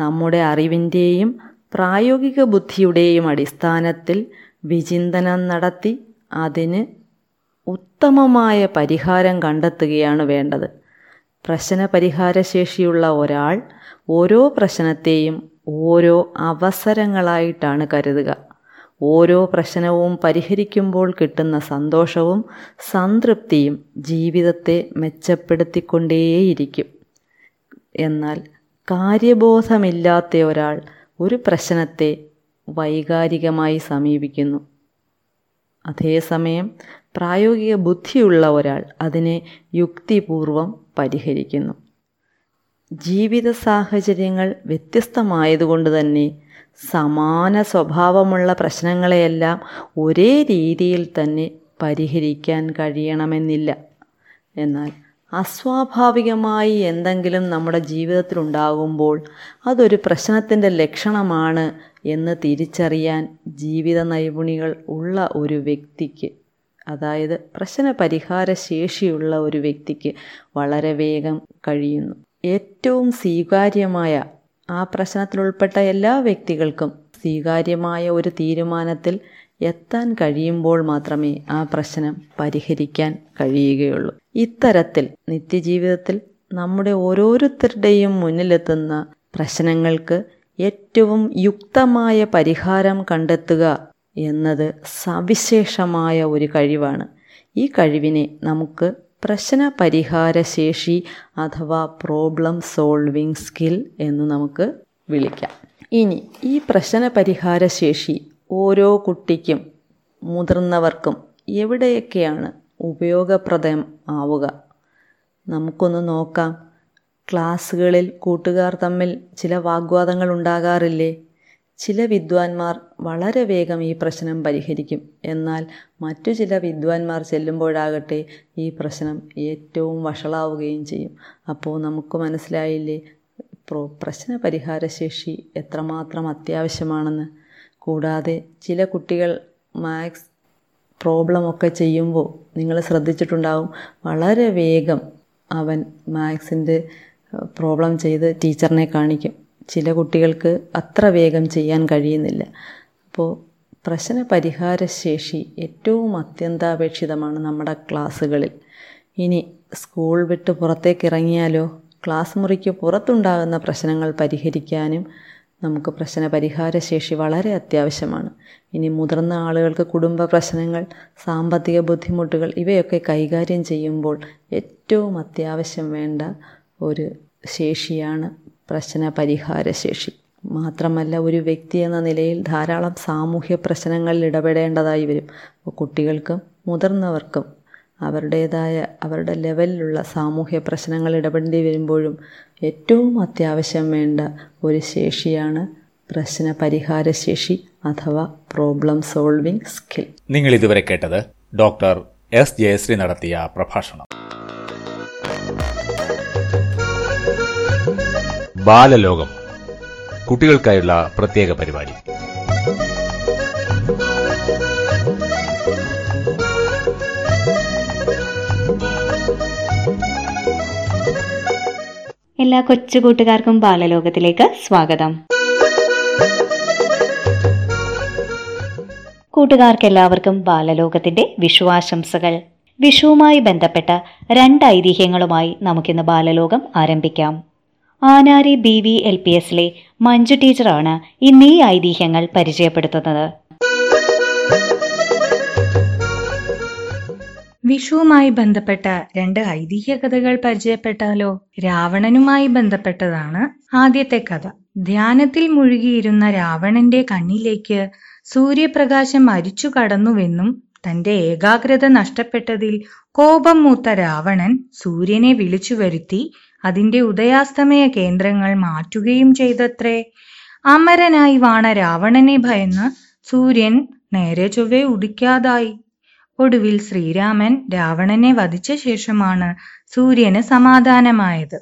നമ്മുടെ അറിവിന്റെയും പ്രായോഗിക ബുദ്ധിയുടെയും അടിസ്ഥാനത്തിൽ വിചിന്തനം നടത്തി അതിന് ഉത്തമമായ പരിഹാരം കണ്ടെത്തുകയാണ് വേണ്ടത്. പ്രശ്ന പരിഹാരശേഷിയുള്ള ഒരാൾ ഓരോ പ്രശ്നത്തെയും ഓരോ അവസരങ്ങളായിട്ടാണ് കരുതുക. ഓരോ പ്രശ്നവും പരിഹരിക്കുമ്പോൾ കിട്ടുന്ന സന്തോഷവും സംതൃപ്തിയും ജീവിതത്തെ മെച്ചപ്പെടുത്തിക്കൊണ്ടേയിരിക്കും. എന്നാൽ കാര്യബോധമില്ലാത്ത ഒരാൾ ഒരു പ്രശ്നത്തെ വൈകാരികമായി സമീപിക്കുന്നു. അതേസമയം പ്രായോഗിക ബുദ്ധിയുള്ള ഒരാൾ അതിനെ യുക്തിപൂർവം പരിഹരിക്കുന്നു. ജീവിത സാഹചര്യങ്ങൾ വ്യത്യസ്തമായതുകൊണ്ട് തന്നെ സമാന സ്വഭാവമുള്ള പ്രശ്നങ്ങളെയെല്ലാം ഒരേ രീതിയിൽ തന്നെ പരിഹരിക്കാൻ കഴിയണമെന്നില്ല. എന്നാൽ അസ്വാഭാവികമായി എന്തെങ്കിലും നമ്മുടെ ജീവിതത്തിൽ ഉണ്ടാകുമ്പോൾ അതൊരു പ്രശ്നത്തിന്റെ ലക്ഷണമാണ് എന്ന് തിരിച്ചറിയാൻ ജീവിത നൈപുണികൾ ഉള്ള ഒരു വ്യക്തിക്ക് അതായത് പ്രശ്ന പരിഹാര ശേഷിയുള്ള ഒരു വ്യക്തിക്ക് വളരെ വേഗം കഴിയുന്നു. ഏറ്റവും സ്വീകാര്യമായ ആ പ്രശ്നത്തിലുൾപ്പെട്ട എല്ലാ വ്യക്തികൾക്കും സ്വീകാര്യമായ ഒരു തീരുമാനത്തിൽ എത്താൻ കഴിയുമ്പോൾ മാത്രമേ ആ പ്രശ്നം പരിഹരിക്കാൻ കഴിയുകയുള്ളൂ. ഇത്തരത്തിൽ നിത്യജീവിതത്തിൽ നമ്മുടെ ഓരോരുത്തരുടെയും മുന്നിലെത്തുന്ന പ്രശ്നങ്ങൾക്ക് ഏറ്റവും യുക്തമായ പരിഹാരം കണ്ടെത്തുക എന്നത് സവിശേഷമായ ഒരു കഴിവാണ്. ഈ കഴിവിനെ നമുക്ക് പ്രശ്ന പരിഹാര ശേഷി അഥവാ പ്രോബ്ലം സോൾവിംഗ് സ്കിൽ എന്ന് നമുക്ക് വിളിക്കാം. ഇനി ഈ പ്രശ്ന പരിഹാര ശേഷി ഓരോ കുട്ടിക്കും മുതിർന്നവർക്കും എവിടെയൊക്കെയാണ് ഉപയോഗപ്രദം ആവുക? നമുക്കൊന്ന് നോക്കാം. ക്ലാസ്സുകളിൽ കൂട്ടുകാർ തമ്മിൽ ചില വാഗ്വാദങ്ങൾ ഉണ്ടാകാറില്ലേ? ചില വിദ്വാൻമാർ വളരെ വേഗം ഈ പ്രശ്നം പരിഹരിക്കും. എന്നാൽ മറ്റു ചില വിദ്വാൻമാർ ചെല്ലുമ്പോഴാകട്ടെ ഈ പ്രശ്നം ഏറ്റവും വഷളാവുകയും ചെയ്യും. അപ്പോൾ നമുക്ക് മനസ്സിലായില്ലേ? പ്രോ പ്രശ്ന പരിഹാരശേഷി എത്രമാത്രം അത്യാവശ്യമാണെന്ന്. കൂടാതെ ചില കുട്ടികൾ മാത്സ് പ്രോബ്ലമൊക്കെ ചെയ്യുമ്പോൾ നിങ്ങൾ ശ്രദ്ധിച്ചിട്ടുണ്ടാവും. വളരെ വേഗം അവൻ മാത്സിന്റെ പ്രോബ്ലം ചെയ്ത് ടീച്ചറിനെ കാണിക്കും. ചില കുട്ടികൾക്ക് അത്ര വേഗം ചെയ്യാൻ കഴിയുന്നില്ല. അപ്പോൾ പ്രശ്ന പരിഹാര ശേഷി ഏറ്റവും അത്യന്താപേക്ഷിതമാണ് നമ്മുടെ ക്ലാസ്സുകളിൽ. ഇനി സ്കൂൾ വിട്ട് പുറത്തേക്ക് ഇറങ്ങിയാലോ? ക്ലാസ് മുറിക്ക് പുറത്തുണ്ടാകുന്ന പ്രശ്നങ്ങൾ പരിഹരിക്കാനും നമുക്ക് പ്രശ്ന പരിഹാര ശേഷി വളരെ അത്യാവശ്യമാണ്. ഇനി മുതിർന്ന ആളുകൾക്ക് കുടുംബ പ്രശ്നങ്ങൾ സാമ്പത്തിക ബുദ്ധിമുട്ടുകൾ ഇവയൊക്കെ കൈകാര്യം ചെയ്യുമ്പോൾ ഏറ്റവും അത്യാവശ്യം വേണ്ട ഒരു ശേഷിയാണ് പ്രശ്ന പരിഹാര ശേഷി. മാത്രമല്ല ഒരു വ്യക്തി എന്ന നിലയിൽ ധാരാളം സാമൂഹ്യ പ്രശ്നങ്ങളിൽ ഇടപെടേണ്ടതായി വരും. കുട്ടികൾക്കും മുതിർന്നവർക്കും അവരുടേതായ അവരുടെ ലെവലിലുള്ള സാമൂഹ്യ പ്രശ്നങ്ങൾ ഇടപെടേണ്ടി വരുമ്പോഴും ഏറ്റവും അത്യാവശ്യം വേണ്ട ഒരു ശേഷിയാണ് പ്രശ്ന പരിഹാര ശേഷി അഥവാ പ്രോബ്ലം സോൾവിംഗ് സ്കിൽ നിങ്ങൾ ഇതുവരെ കേട്ടത് ഡോക്ടർ എസ് ജയശ്രീ നടത്തിയ പ്രഭാഷണം. ബാലലോകം കുട്ടികൾക്കായുള്ള പ്രത്യേക പരിപാടി. എല്ലാ കൊച്ചു കൂട്ടുകാർക്കും ബാലലോകത്തിലേക്ക് സ്വാഗതം. കൂട്ടുകാർക്ക് എല്ലാവർക്കും ബാലലോകത്തിന്റെ വിഷുവാശംസകൾ. വിഷുവുമായി ബന്ധപ്പെട്ട രണ്ട് ഐതിഹ്യങ്ങളുമായി നമുക്കിന്ന് ബാലലോകം ആരംഭിക്കാം. Anari B V L P എസിലെ മഞ്ജു ടീച്ചറാണ് ഇന്ന് ഐതിഹ്യങ്ങൾ പരിചയപ്പെടുത്തുന്നത്. വിഷുവുമായി ബന്ധപ്പെട്ട രണ്ട് ഐതിഹ്യ കഥകൾ പരിചയപ്പെട്ടാലോ? രാവണനുമായി ബന്ധപ്പെട്ടതാണ് ആദ്യത്തെ കഥ. ധ്യാനത്തിൽ മുഴുകിയിരുന്ന രാവണന്റെ കണ്ണിലേക്ക് സൂര്യപ്രകാശം അരിച്ചു കടന്നുവെന്നും തന്റെ ഏകാഗ്രത നഷ്ടപ്പെട്ടതിൽ കോപം മൂത്ത രാവണൻ സൂര്യനെ വിളിച്ചു വരുത്തി അതിന്റെ ഉദയാസ്തമയ കേന്ദ്രങ്ങൾ മാറ്റുകയും ചെയ്തത്രേ. അമരനായി വാണ രാവണനെ ഭയന്ന് സൂര്യൻ നേരെ ചൊവ്വെ ഉദിക്കാതായി. ഒടുവിൽ ശ്രീരാമൻ രാവണനെ വധിച്ച ശേഷമാണ് സൂര്യന് സമാധാനമായത്.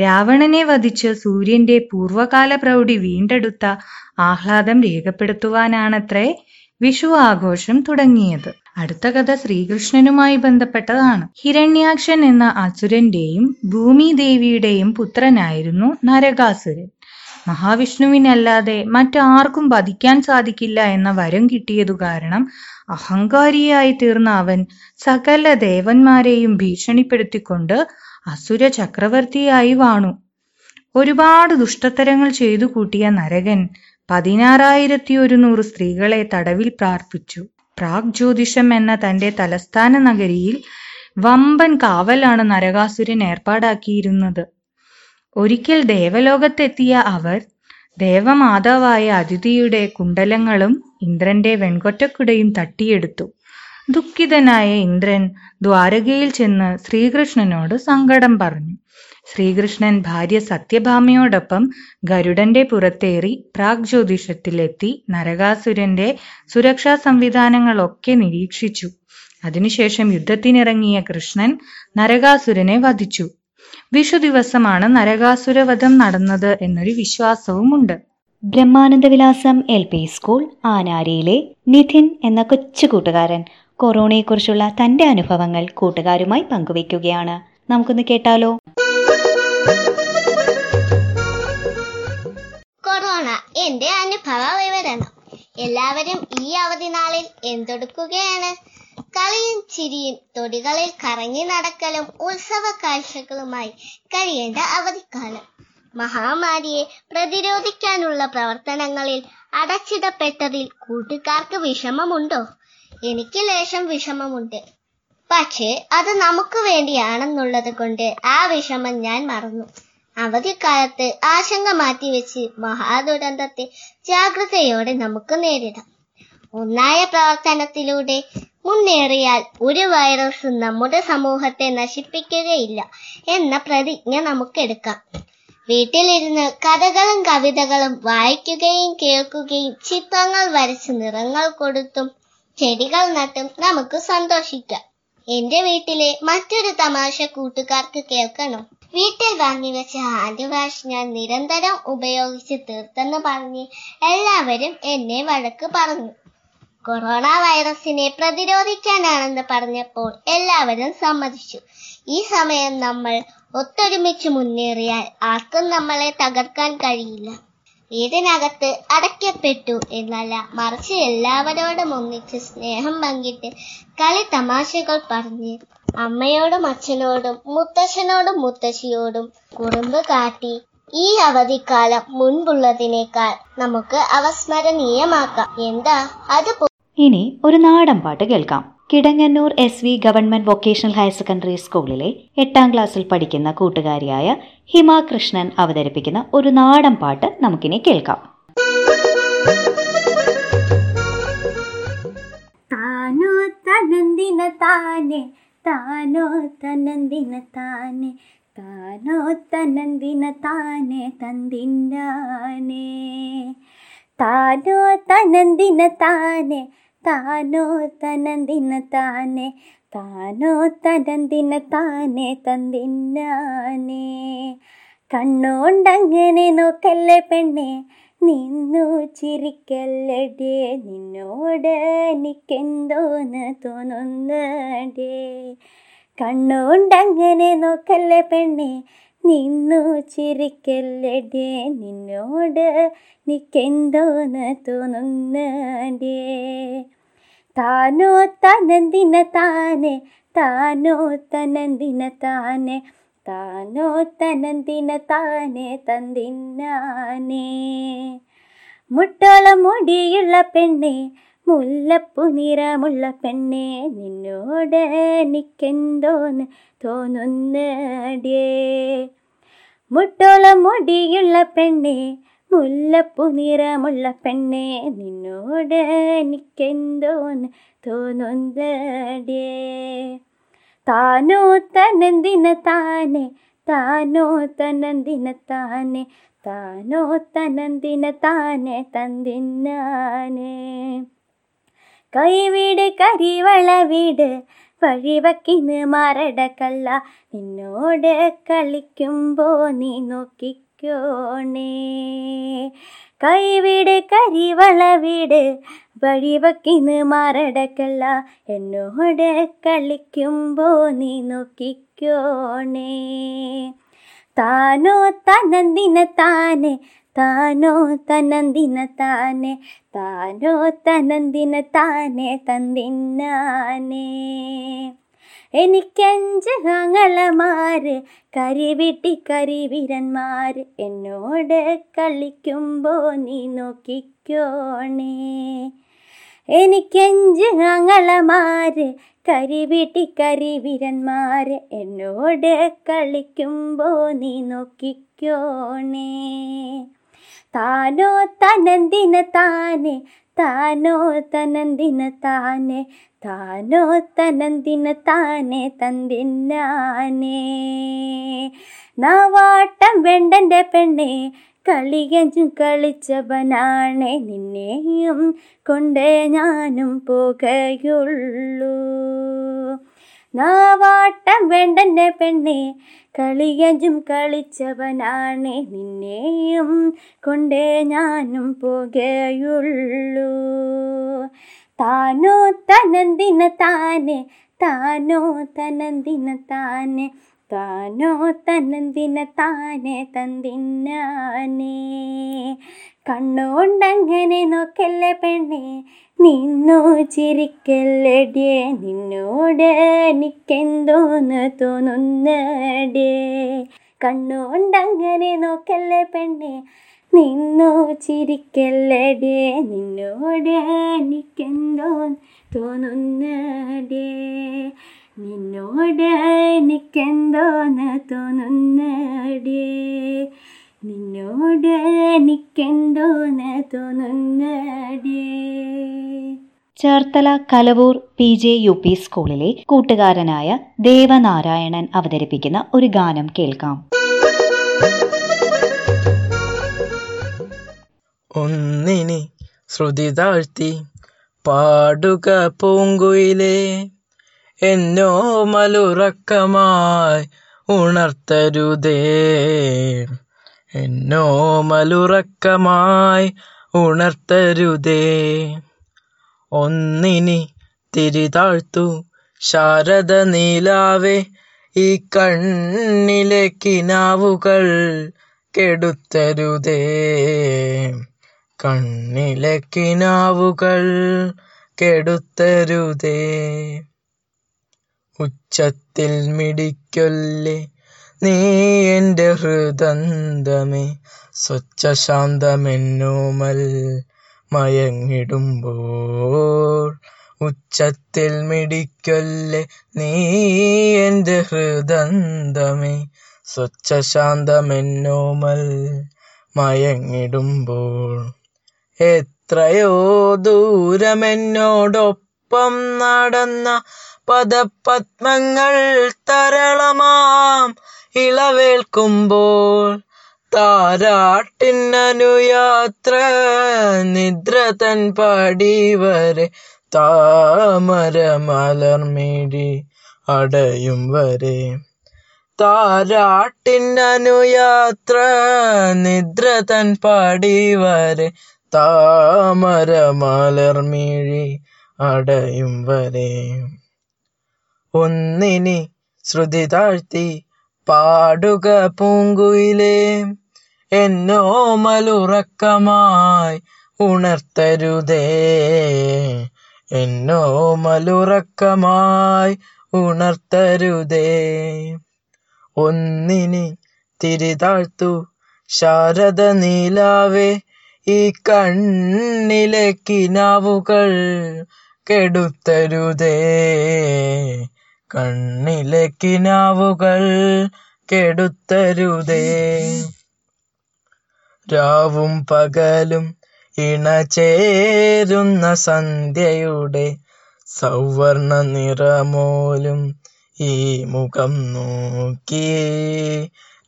രാവണനെ വധിച്ച് സൂര്യന്റെ പൂർവകാല പ്രൗഢി വീണ്ടെടുത്ത ആഹ്ലാദം രേഖപ്പെടുത്തുവാനാണത്രേ വിഷു ആഘോഷം തുടങ്ങിയത്. അടുത്ത കഥ ശ്രീകൃഷ്ണനുമായി ബന്ധപ്പെട്ടതാണ്. ഹിരണ്യാക്ഷൻ എന്ന അസുരന്റെയും ഭൂമിദേവിയുടെയും പുത്രനായിരുന്നു നരകാസുരൻ. മഹാവിഷ്ണുവിനല്ലാതെ മറ്റാർക്കും വധിക്കാൻ സാധിക്കില്ല എന്ന വരം കിട്ടിയതു കാരണം അഹങ്കാരിയായി തീർന്ന അവൻ സകല ദേവന്മാരെയും ഭീഷണിപ്പെടുത്തിക്കൊണ്ട് അസുര ചക്രവർത്തിയായി വാണു. ഒരുപാട് ദുഷ്ടത്തരങ്ങൾ ചെയ്തു കൂട്ടിയ നരകൻ പതിനാറായിരത്തി ഒരുന്നൂറ് സ്ത്രീകളെ തടവിൽ പ്രാർപ്പിച്ചു പ്രാഗ് ജ്യോതിഷം എന്ന തന്റെ തലസ്ഥാന നഗരിയിൽ വമ്പൻ കാവലാണ് നരകാസുരൻ ഏർപ്പാടാക്കിയിരുന്നത്. ഒരിക്കൽ ദേവലോകത്തെത്തിയ അവർ ദേവമാതാവായ അതിഥിയുടെ കുണ്ടലങ്ങളും ഇന്ദ്രന്റെ വെൺകൊറ്റക്കുടയും തട്ടിയെടുത്തു. ദുഃഖിതനായ ഇന്ദ്രൻ ദ്വാരകയിൽ ചെന്ന് ശ്രീകൃഷ്ണനോട് സങ്കടം പറഞ്ഞു. ശ്രീകൃഷ്ണൻ ഭാര്യ സത്യഭാമയോടൊപ്പം ഗരുഡന്റെ പുറത്തേറി പ്രാഗ് ജ്യോതിഷത്തിലെത്തി നരകാസുരന്റെ സുരക്ഷാ സംവിധാനങ്ങളൊക്കെ നിരീക്ഷിച്ചു. അതിനുശേഷം യുദ്ധത്തിനിറങ്ങിയ കൃഷ്ണൻ നരകാസുരനെ വധിച്ചു. വിഷു ദിവസമാണ് നരകാസുരവധം നടന്നത് എന്നൊരു വിശ്വാസവുമുണ്ട്. ബ്രഹ്മാനന്ദവിലാസം എൽ പി സ്കൂൾ ആനാരിയിലെ നിധിൻ എന്ന കൊച്ചു കൂട്ടുകാരൻ കൊറോണയെക്കുറിച്ചുള്ള തന്റെ അനുഭവങ്ങൾ കൂട്ടുകാരുമായി പങ്കുവയ്ക്കുകയാണ്. നമുക്കൊന്ന് കേട്ടാലോ? കൊറോണ എന്റെ അനുഭവ വിവരണം എല്ലാവരും ഈ അവധി നാളിൽ എന്തൊടുക്കുകയാണ്? കളിയും ചിരിയും തൊടികളിൽ കറങ്ങി നടക്കലും ഉത്സവ കാഴ്ചകളുമായി കഴിയേണ്ട അവധിക്കാലം. മഹാമാരിയെ പ്രതിരോധിക്കാനുള്ള പ്രവർത്തനങ്ങളിൽ അടച്ചിടപ്പെട്ടതിൽ കൂട്ടുകാർക്ക് വിഷമമുണ്ടോ? എനിക്ക് ലേശം വിഷമമുണ്ട്. പക്ഷേ അത് നമുക്ക് വേണ്ടിയാണെന്നുള്ളത് കൊണ്ട് ആ വിഷമം ഞാൻ മറന്നു. അവധിക്കാലത്ത് ആശങ്ക മാറ്റിവെച്ച് മഹാദുരന്തത്തെ ജാഗ്രതയോടെ നമുക്ക് നേരിടാം. ഒന്നായ പ്രവർത്തനത്തിലൂടെ മുന്നേറിയാൽ ഒരു വൈറസ് നമ്മുടെ സമൂഹത്തെ നശിപ്പിക്കുകയില്ല എന്ന പ്രതിജ്ഞ നമുക്കെടുക്കാം. വീട്ടിലിരുന്ന് കഥകളും കവിതകളും വായിക്കുകയും കേൾക്കുകയും ചിത്രങ്ങൾ വരച്ച് നിറങ്ങൾ കൊടുത്തും ചെടികൾ നട്ടും നമുക്ക് സന്തോഷിക്കാം. എന്റെ വീട്ടിലെ മറ്റൊരു തമാശ കൂട്ടുകാർക്ക് കേൾക്കണം. വീട്ടിൽ വാങ്ങിവെച്ച ഹാൻഡ് വാഷ് ഞാൻ നിരന്തരം ഉപയോഗിച്ച് തീർത്തെന്ന് പറഞ്ഞ് എല്ലാവരും എന്നെ വഴക്ക് പറഞ്ഞു. കൊറോണ വൈറസിനെ പ്രതിരോധിക്കാനാണെന്ന് പറഞ്ഞപ്പോൾ എല്ലാവരും സമ്മതിച്ചു. ഈ സമയം നമ്മൾ ഒത്തൊരുമിച്ച് മുന്നേറിയാൽ ആർക്കും നമ്മളെ തകർക്കാൻ കഴിയില്ല. വീടിനകത്ത് അടയ്ക്കപ്പെട്ടു എന്നല്ല മറിച്ച് എല്ലാവരോടും ഒന്നിച്ച് സ്നേഹം പങ്കിട്ട് കളി തമാശകൾ പറഞ്ഞ് അമ്മയോടും അച്ഛനോടും മുത്തശ്ശനോടും മുത്തശ്ശിയോടും കുറുമ്പ് കാട്ടി ഈ അവധിക്കാലം മുൻപുള്ളതിനേക്കാൾ നമുക്ക് അവസ്മരണീയമാക്കാം. എന്താ? അത് ഇനി ഒരു നാടൻ പാട്ട് കേൾക്കാം. Kidangannur S V government vocational higher secondary സ്കൂളിലെ എട്ടാം ക്ലാസ്സിൽ പഠിക്കുന്ന കൂട്ടുകാരിയായ ഹിമ കൃഷ്ണൻ അവതരിപ്പിക്കുന്ന ഒരു നാടൻ പാട്ട് നമുക്കിനി കേൾക്കാം. താനോ തനന്ദിന താനെ താനോ തനന്ദിന താനെ താനോ തനന്ദിന താനെ തന്തിന്നാനെ താനോ തനന്ദിന താനെ താനോ തനന്ദിന താനെ താനോ തനന്ദിന താനെ തന്തിന്നാനെ കണ്ണോണ്ടങ്ങനെ നോക്കല്ലേ പെണ്ണെ നിന്നു ചിരിക്കല്ലടേ നിന്നോട് എനിക്കെന്തോന്ന് തോന്നുന്നടേ. കണ്ണോണ്ടങ്ങനെ നോക്കല്ലേ പെണ്ണെ നിന്നു ചിരിക്കല്ലടേ നിന്നോട് നിക്കെന്തോന്ന് തോന്നുന്നടേ. താനോ തനന്തിന താനെ താനോ തനന്തിന താനെ താനോ തനന്തിന താനെ തന്തിന്നാനേ മുട്ടോള മുടിയുള്ള പെണ്ണെ മുല്ലപ്പു നിറമുള്ള പെണ്ണെ നിന്നോട് എനിക്കെന്തോന്ന് തോന്നുന്നടേ മുട്ടോളം മുടിയുള്ള പെണ്ണെ മുല്ലപ്പു നിറമുള്ള പെണ്ണെ നിന്നോട് എനിക്കെന്തോന്ന് തോന്നുന്നടേ താനോ തനന്തിന താനെ താനോ തനന്തിന താനെ താനോ തനന്തിന താനെ തന്തിന്നാനെ കൈവീട് കരിവള വീട്. വഴിവക്കിന്ന് മരടക്കല്ല നിന്നോട് കളിക്കുമ്പോ നീ നോക്കിക്കോണേ. കൈവീട് കരിവള വീട്. വഴിവക്കിന്ന് മരടക്കല്ല എന്നോട് കളിക്കുമ്പോ നീ നോക്കിക്കോണേ. താനോ തനന്തിന താനെ താനോ തനന്തിന താനെ താനോ തനന്തിന താനെ തന്തിന്നാനേ എനിക്കഞ്ച് ആങ്ങളമാര് കരിവിട്ടി കരിവീരന്മാര് എന്നോട് കളിക്കുമ്പോ നീ നോക്കിക്കോണേ. എനിക്കഞ്ച് ആങ്ങളമാര് കരിവിട്ടി കരിവീരന്മാര് എന്നോട് കളിക്കുമ്പോ നീ നോക്കിക്കോണേ. താനോ തനന്തിന താനെ താനോ തനന്തിന താനെ താനോ തനന്തിന താനെ തന്തിന്നാനേ. നാവാട്ടം വേണ്ടന്റെ പെണ്ണെ കളിയഞ്ചും കളിച്ചവനാണ് നിന്നെയും കൊണ്ടേ ഞാനും പോകുകയുള്ളൂ. നാവാട്ടം വേണ്ടെന്നെ പെണ്ണെ കളിയഞ്ചും കളിച്ചവനാണ് നിന്നെയും കൊണ്ടേ ഞാനും പോകുകയുള്ളൂ. താനോ തനന്തിന താനെ താനോ തനന്തിന താനെ താനോ തനന്തിന താനെ തന്തിന്നാനേ. കണ്ണുകൊണ്ടങ്ങനെ നോക്കല്ലേ പെണ്ണെ നിന്നു ചിരിക്കല്ലടിയേ നിന്നോട് എനിക്കെന്തോന്ന് തോന്നുന്നടേ. കണ്ണുകൊണ്ടങ്ങനെ നോക്കല്ലേ പെണ്ണെ നിന്നു ചിരിക്കല്ലടേ നിന്നോട് എനിക്കെന്തോ തോന്നുന്നടേ. നിന്നോട് എനിക്കെന്തോന്ന് തോന്നുന്നടേ. നിന്നോട് എനിക്കെന്തോന്ന് തോന്നുന്നടേ. Cherthala Kalavoor P J U P സ്കൂളിലെ കൂട്ടുകാരനായ ദേവനാരായണൻ അവതരിപ്പിക്കുന്ന ഒരു ഗാനം കേൾക്കാം. ഒന്നിനി ശ്രുതി താഴ്ത്തി പാടുക പൂങ്കുയിലേ. എന്നോ മലുറക്കമായി ഉണർത്തരുതേ. എന്നോ മലുറക്കമായി ഉണർത്തരുതേ. ഒന്നിനി തിരിതാഴ്ത്തു ശാരദ നീലാവേ ഈ കണ്ണിലെ കിനാവുകൾ കെടുത്തരുതേ. കണ്ണിലെ കിനാവുകൾ കെടുത്തരുതേ. ഉച്ചത്തിൽ മിടിക്കൊല്ലേ നീ എന്റെ ഹൃദന്തമേ സ്വച്ഛ ശാന്തമെന്നോമൽ മയങ്ങിടുമ്പോൾ. ഉച്ചത്തിൽ മിടിക്കല്ലേ നീ എന്റെ ഹൃദന്തമേ സ്വച്ഛ ശാന്തമെന്നോമൽ മയങ്ങിടുമ്പോൾ. എത്രയോ ദൂരമെന്നോടൊപ്പം നടന്ന പദപത്മങ്ങൾ തരളമാം. ഇളവേൽക്കുമ്പോൾ താരാട്ടിനനുയാത്ര നിദ്ര തൻ പടി വരെ താമര മലർമിഴി അടയും വരെ. താരാട്ടിനനുയാത്ര നിദ്ര തൻ പടി വരെ താമര മലർമിഴി അടയും വരെ. ഒന്നിനി ശ്രുതി താഴ്ത്തി പാടുക പൂങ്കുയിലേ എന്നോ മലുറക്കമായി ഉണർത്തരുതേ. എന്നോ മലുറക്കമായി ഉണർത്തരുതേ. ഒന്നിനി തിരിതാഴ്ത്തു ശാരദ നീലാവേ ഈ കണ്ണിലെ കിനാവുകൾ കെടുത്തരുതേ. കണ്ണിലെ കിനാവുകൾ കെടുത്തരുതേ. രാവും പകലും ഇണചേരുന്ന സന്ധ്യയുടെ സൗവർണ നിറമോലും ഈ മുഖം നോക്കി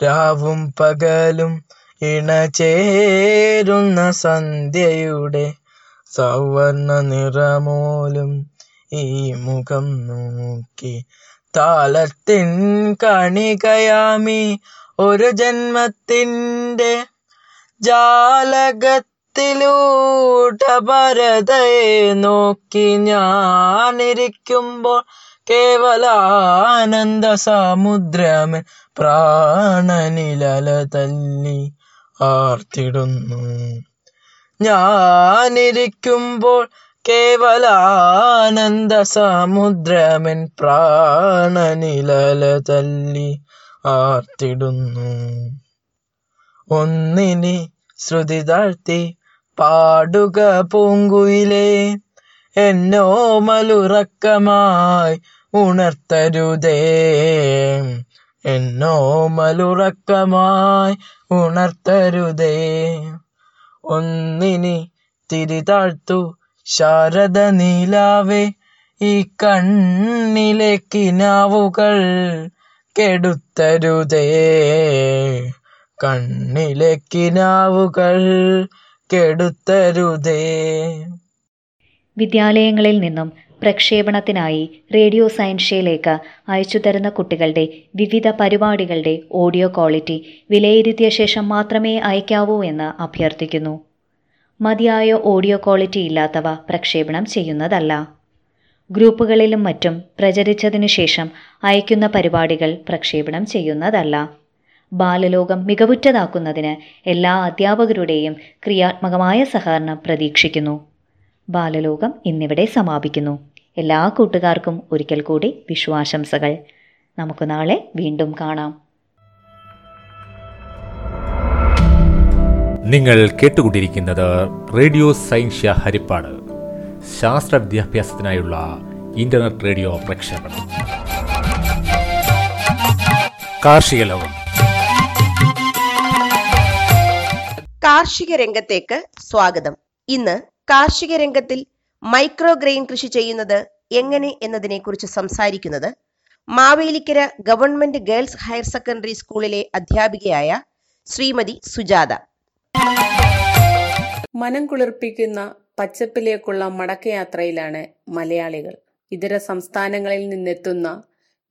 രാവും പകലും ഇണചേരുന്ന സന്ധ്യയുടെ സൗവർണ നിറമോലും ഈ മുഖം നോക്കി. താളത്തിൻ കണികയാമി ഒരു ജന്മത്തിന്റെ ജാലകത്തിലൂട്ട ഭരതയെ നോക്കി ഞാനിരിക്കുമ്പോൾ കേവലാനന്ദ സമുദ്രമേ പ്രാണനിലല തല്ലി ആർത്തിടുന്നു. ഞാനിരിക്കുമ്പോൾ കേവലാനന്ദ സമുദ്രമൻ പ്രാണനിലല തല്ലി ആർത്തിടുന്നു. ഒന്നിനി ശ്രുതി താഴ്ത്തി പാടുക പൂങ്കുയിലേ എന്നോ മലുറക്കമായി ഉണർത്തരുതേ. എന്നോ മലുറക്കമായി ഉണർത്തരുതേ. ഒന്നിനി തിരിതാഴ്ത്തു ശാരദ നീലാവേ ഈ കണ്ണിലെ കിനാവുകൾ കെടുത്തരുതേ. കണ്ണിലെ കിനാവുകൾ കെടുത്തരുതേ. വിദ്യാലയങ്ങളിൽ നിന്നും പ്രക്ഷേപണത്തിനായി റേഡിയോ സയൻഷയിലേക്ക് അയച്ചു തരുന്ന കുട്ടികളുടെ വിവിധ പരിപാടികളുടെ ഓഡിയോ ക്വാളിറ്റി വിലയിരുത്തിയ ശേഷം മാത്രമേ അയക്കാവൂ എന്ന് അഭ്യർത്ഥിക്കുന്നു. മതിയായ ഓഡിയോ ക്വാളിറ്റി ഇല്ലാത്തവ പ്രക്ഷേപണം ചെയ്യുന്നതല്ല. ഗ്രൂപ്പുകളിലും മറ്റും പ്രചരിച്ചതിനു ശേഷം അയക്കുന്ന പരിപാടികൾ പ്രക്ഷേപണം ചെയ്യുന്നതല്ല. ബാലലോകം മികവുറ്റതാക്കുന്നതിന് എല്ലാ അധ്യാപകരുടെയും ക്രിയാത്മകമായ സഹകരണം പ്രതീക്ഷിക്കുന്നു. ബാലലോകം ഇന്നിവിടെ സമാപിക്കുന്നു. എല്ലാ കൂട്ടുകാർക്കും ഒരിക്കൽ കൂടി വിശ്വാശംസകൾ. നമുക്ക് നാളെ വീണ്ടും കാണാം. നിങ്ങൾ കേട്ടുകൊണ്ടിരിക്കുന്നത് റേഡിയോ സൈൻഷ്യ ഹരിപ്പാട്. ശാസ്ത്ര വിദ്യാഭ്യാസത്തിനായുള്ള ഇന്റർനെറ്റ് റേഡിയോ പ്രക്ഷേപണം. കാർഷിക ലോകം. കാർഷിക രംഗത്തേക്ക് സ്വാഗതം. ഇന്ന് കാർഷിക രംഗത്തിൽ മൈക്രോ ഗ്രെയിൻ കൃഷി ചെയ്യുന്നത് എങ്ങനെ എന്നതിനെക്കുറിച്ച് സംസാരിക്കുന്നത് Mavelikkara government girls higher secondary സ്കൂളിലെ അധ്യാപികയായ ശ്രീമതി സുജാത. മനം കുളിർപ്പിക്കുന്ന പച്ചപ്പിലേക്കുള്ള മടക്കയാത്രയിലാണ് മലയാളികൾ. ഇതര സംസ്ഥാനങ്ങളിൽ നിന്നെത്തുന്ന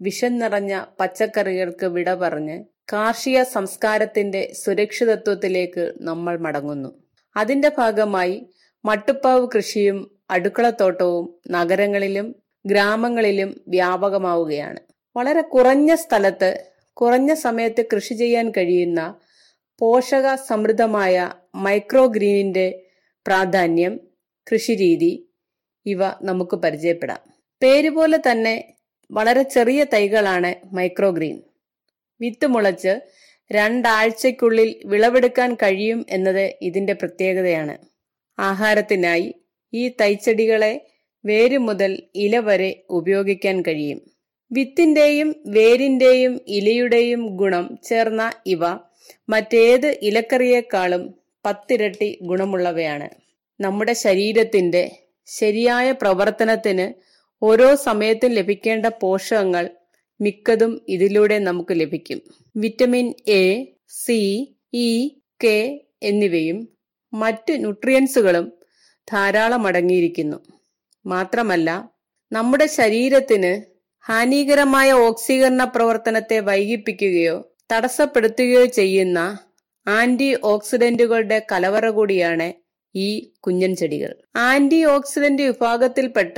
വിഷം നിറഞ്ഞ പച്ചക്കറികൾക്ക് വിട പറഞ്ഞ് കാർഷിക സംസ്കാരത്തിന്റെ സുരക്ഷിതത്വത്തിലേക്ക് നമ്മൾ മടങ്ങുന്നു. അതിന്റെ ഭാഗമായി മട്ടുപ്പാവ് കൃഷിയും അടുക്കളത്തോട്ടവും നഗരങ്ങളിലും ഗ്രാമങ്ങളിലും വ്യാപകമാവുകയാണ്. വളരെ കുറഞ്ഞ സ്ഥലത്ത് കുറഞ്ഞ സമയത്ത് കൃഷി ചെയ്യാൻ കഴിയുന്ന പോഷക സമൃദ്ധമായ മൈക്രോ ഗ്രീനിന്റെ പ്രാധാന്യം കൃഷിരീതി ഇവ നമുക്ക് പരിചയപ്പെടാം. പേര് പോലെ തന്നെ വളരെ ചെറിയ തൈകളാണ് മൈക്രോ ഗ്രീൻ വിത്ത് മുളച്ച് രണ്ടാഴ്ചയ്ക്കുള്ളിൽ വിളവെടുക്കാൻ കഴിയും എന്നത് ഇതിന്റെ പ്രത്യേകതയാണ്. ആഹാരത്തിനായി ഈ തൈച്ചെടികളെ വേര് മുതൽ ഇല വരെ ഉപയോഗിക്കാൻ കഴിയും. വിത്തിന്റെയും വേരിന്റെയും ഇലയുടെയും ഗുണം ചേർന്ന ഇവ മറ്റേത് ഇലക്കറിയേക്കാളും പത്തിരട്ടി ഗുണമുള്ളവയാണ്. നമ്മുടെ ശരീരത്തിന്റെ ശരിയായ പ്രവർത്തനത്തിന് ഓരോ സമയത്തും ലഭിക്കേണ്ട പോഷകങ്ങൾ മിക്കതും ഇതിലൂടെ നമുക്ക് ലഭിക്കും. Vitamin A C E K എന്നിവയും മറ്റ് ന്യൂട്രിയൻസുകളും ധാരാളം അടങ്ങിയിരിക്കുന്നു. മാത്രമല്ല നമ്മുടെ ശരീരത്തിന് ഹാനികരമായ ഓക്സീകരണ പ്രവർത്തനത്തെ വൈകിപ്പിക്കുകയോ തടസ്സപ്പെടുത്തുകയോ ചെയ്യുന്ന ആന്റി ഓക്സിഡന്റുകളുടെ കലവറ കൂടിയാണ് ഈ കുഞ്ഞൻ ചെടികൾ. ആന്റി ഓക്സിഡന്റ് വിഭാഗത്തിൽപ്പെട്ട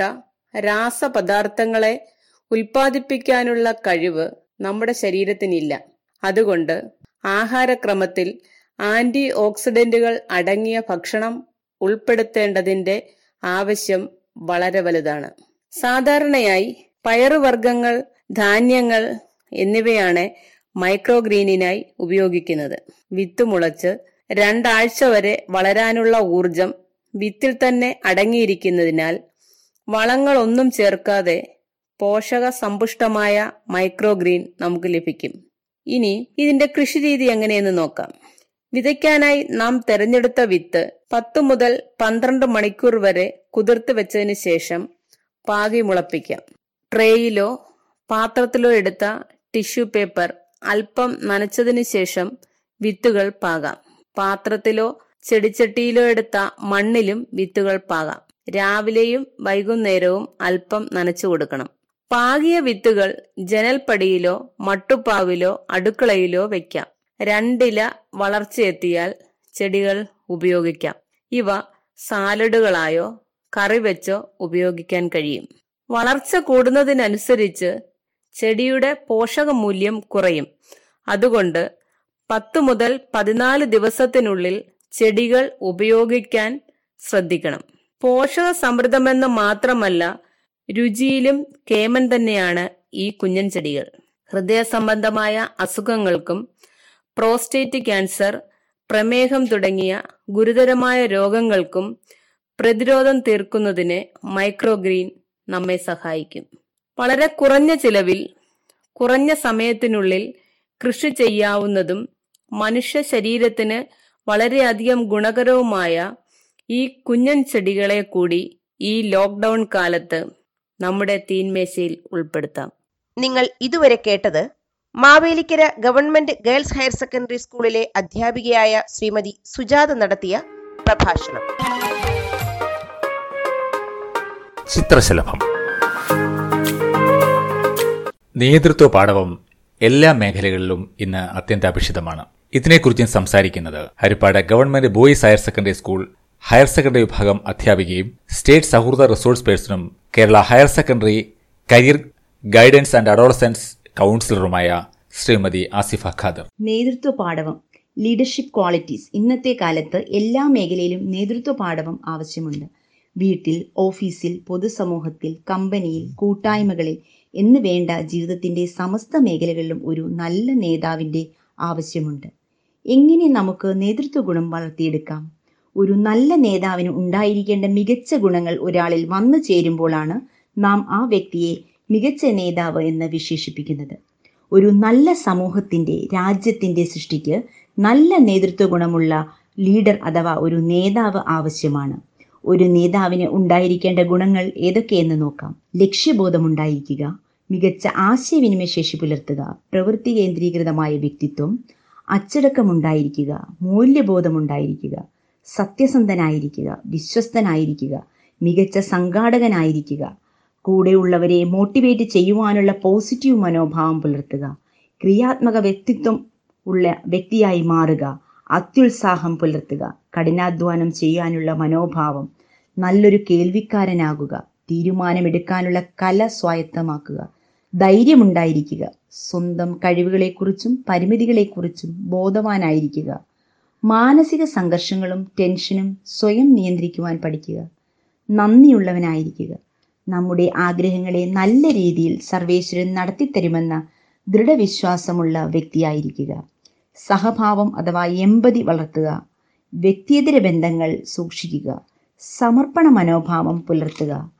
രാസപദാർത്ഥങ്ങളെ ഉൽപ്പാദിപ്പിക്കാനുള്ള കഴിവ് നമ്മുടെ ശരീരത്തിനില്ല. അതുകൊണ്ട് ആഹാരക്രമത്തിൽ ആന്റി ഓക്സിഡന്റുകൾ അടങ്ങിയ ഭക്ഷണം ഉൾപ്പെടുത്തേണ്ടതിന്റെ ആവശ്യം വളരെ വലുതാണ്. സാധാരണയായി പയറുവർഗങ്ങൾ ധാന്യങ്ങൾ എന്നിവയാണ് മൈക്രോഗ്രീനിനായി ഉപയോഗിക്കുന്നത്. വിത്ത് മുളച്ച് രണ്ടാഴ്ച വരെ വളരാനുള്ള ഊർജം വിത്തിൽ തന്നെ അടങ്ങിയിരിക്കുന്നതിനാൽ വളങ്ങളൊന്നും ചേർക്കാതെ പോഷക സമ്പുഷ്ടമായ മൈക്രോ ഗ്രീൻ നമുക്ക് ലഭിക്കും. ഇനി ഇതിന്റെ കൃഷി കൃഷിരീതി എങ്ങനെയെന്ന് നോക്കാം. വിതയ്ക്കാനായി നാം തെരഞ്ഞെടുത്ത വിത്ത് പത്ത് മുതൽ പന്ത്രണ്ട് മണിക്കൂർ വരെ കുതിർത്ത് വെച്ചതിന് ശേഷം പാകി മുളപ്പിക്കാം. ട്രേയിലോ പാത്രത്തിലോ എടുത്ത ടിഷ്യൂ പേപ്പർ അല്പം നനച്ചതിന് ശേഷം വിത്തുകൾ പാകാം. പാത്രത്തിലോ ചെടിച്ചട്ടിയിലോ എടുത്ത മണ്ണിലും വിത്തുകൾ പാകാം. രാവിലെയും വൈകുന്നേരവും അല്പം നനച്ചു കൊടുക്കണം. പാകിയ വിത്തുകൾ ജനൽപ്പടിയിലോ മട്ടുപ്പാവിലോ അടുക്കളയിലോ വെക്കാം. രണ്ടില വളർച്ചയെത്തിയാൽ ചെടികൾ ഉപയോഗിക്കാം. ഇവ സാലഡുകളായോ കറി വെച്ചോ ഉപയോഗിക്കാൻ കഴിയും. വളർച്ച കൂടുന്നതിനനുസരിച്ച് ചെടിയുടെ പോഷകമൂല്യം കുറയും. അതുകൊണ്ട് പത്ത് മുതൽ പതിനാല് ദിവസത്തിനുള്ളിൽ ചെടികൾ ഉപയോഗിക്കാൻ ശ്രദ്ധിക്കണം. പോഷക സമൃദ്ധമെന്ന് മാത്രമല്ല രുചിയിലും കേമൻ തന്നെയാണ് ഈ കുഞ്ഞൻ ചെടികൾ. ഹൃദയ സംബന്ധമായ അസുഖങ്ങൾക്കും പ്രോസ്റ്റേറ്റ് ക്യാൻസർ പ്രമേഹം തുടങ്ങിയ ഗുരുതരമായ രോഗങ്ങൾക്കും പ്രതിരോധം തീർക്കുന്നതിന് മൈക്രോഗ്രീൻ നമ്മെ സഹായിക്കും. വളരെ കുറഞ്ഞ ചിലവിൽ കുറഞ്ഞ സമയത്തിനുള്ളിൽ കൃഷി ചെയ്യാവുന്നതും മനുഷ്യ ശരീരത്തിന് വളരെയധികം ഗുണകരവുമായ ഈ കുഞ്ഞൻ ചെടികളെ കൂടി ഈ ലോക്ക്ഡൌൺ കാലത്ത് നമ്മുടെ തീൻമേശയിൽ ഉൾപ്പെടുത്താം. നിങ്ങൾ ഇതുവരെ കേട്ടത് Mavelikkara government girls higher secondary സ്കൂളിലെ അധ്യാപികയായ ശ്രീമതി സുജാത നടത്തിയ പ്രഭാഷണം. ചിത്രശലഭം. നേതൃത്വ പാഠവും എല്ലാ മേഖലകളിലും ഇന്ന് അത്യന്താപേക്ഷിതമാണ്. ഇതിനെക്കുറിച്ച് സംസാരിക്കുന്നത് Harippad government boys higher secondary school higher secondary വിഭാഗം അധ്യാപികയും സ്റ്റേറ്റ് സൗഹൃദ resource പേഴ്സണും Kerala higher secondary career guidance and adolescence കൗൺസിലറുമായ Shrimati Asifa Khader. നേതൃത്വ പാഠവം ലീഡർഷിപ്പ് ക്വാളിറ്റീസ് ഇന്നത്തെ കാലത്ത് എല്ലാ മേഖലയിലും നേതൃത്വ പാഠവം ആവശ്യമുണ്ട്. വീട്ടിൽ ഓഫീസിൽ പൊതുസമൂഹത്തിൽ കമ്പനിയിൽ കൂട്ടായ്മകളിൽ എന്ന് വേണ്ട ജീവിതത്തിന്റെ സമസ്ത മേഖലകളിലും ഒരു നല്ല നേതാവിന്റെ ആവശ്യമുണ്ട്. എങ്ങനെ നമുക്ക് നേതൃത്വ ഗുണം വളർത്തിയെടുക്കാം? ഒരു നല്ല നേതാവിന് ഉണ്ടായിരിക്കേണ്ട മികച്ച ഗുണങ്ങൾ ഒരാളിൽ വന്നു ചേരുമ്പോഴാണ് നാം ആ വ്യക്തിയെ മികച്ച നേതാവ് എന്ന് വിശേഷിപ്പിക്കുന്നത്. ഒരു നല്ല സമൂഹത്തിന്റെ രാജ്യത്തിന്റെ സൃഷ്ടിക്ക് നല്ല നേതൃത്വ ഗുണമുള്ള ലീഡർ അഥവാ ഒരു നേതാവ് ആവശ്യമാണ്. ഒരു നേതാവിന് ഉണ്ടായിരിക്കേണ്ട ഗുണങ്ങൾ ഏതൊക്കെയെന്ന് നോക്കാം. ലക്ഷ്യബോധം ഉണ്ടായിരിക്കുക മികച്ച ആശയവിനിമയ ശേഷി പുലർത്തുക പ്രവൃത്തി കേന്ദ്രീകൃതമായ വ്യക്തിത്വം അച്ചടക്കമുണ്ടായിരിക്കുക മൂല്യബോധമുണ്ടായിരിക്കുക സത്യസന്ധനായിരിക്കുക വിശ്വസ്തനായിരിക്കുക മികച്ച സംഘാടകനായിരിക്കുക കൂടെയുള്ളവരെ മോട്ടിവേറ്റ് ചെയ്യുവാനുള്ള പോസിറ്റീവ് മനോഭാവം പുലർത്തുക ക്രിയാത്മക വ്യക്തിത്വം ഉള്ള വ്യക്തിയായി മാറുക അത്യുത്സാഹം പുലർത്തുക കഠിനാധ്വാനം ചെയ്യാനുള്ള മനോഭാവം നല്ലൊരു കേൾവിക്കാരനാകുക തീരുമാനമെടുക്കാനുള്ള കല സ്വായത്തമാക്കുക ധൈര്യമുണ്ടായിരിക്കുക സ്വന്തം കഴിവുകളെക്കുറിച്ചും പരിമിതികളെക്കുറിച്ചും ബോധവാനായിരിക്കുക മാനസിക സംഘർഷങ്ങളും ടെൻഷനും സ്വയം നിയന്ത്രിക്കുവാൻ പഠിക്കുക നന്ദിയുള്ളവനായിരിക്കുക നമ്മുടെ ആഗ്രഹങ്ങളെ നല്ല രീതിയിൽ സർവേശ്വരൻ നടത്തിത്തരുമെന്ന ദൃഢവിശ്വാസമുള്ള വ്യക്തിയായിരിക്കുക സഹഭാവം അഥവാ എമ്പതി വളർത്തുക വ്യക്തിയേതര ബന്ധങ്ങൾ സൂക്ഷിക്കുക. സമർപ്പണ മനോഭാവം പുലർത്തുക.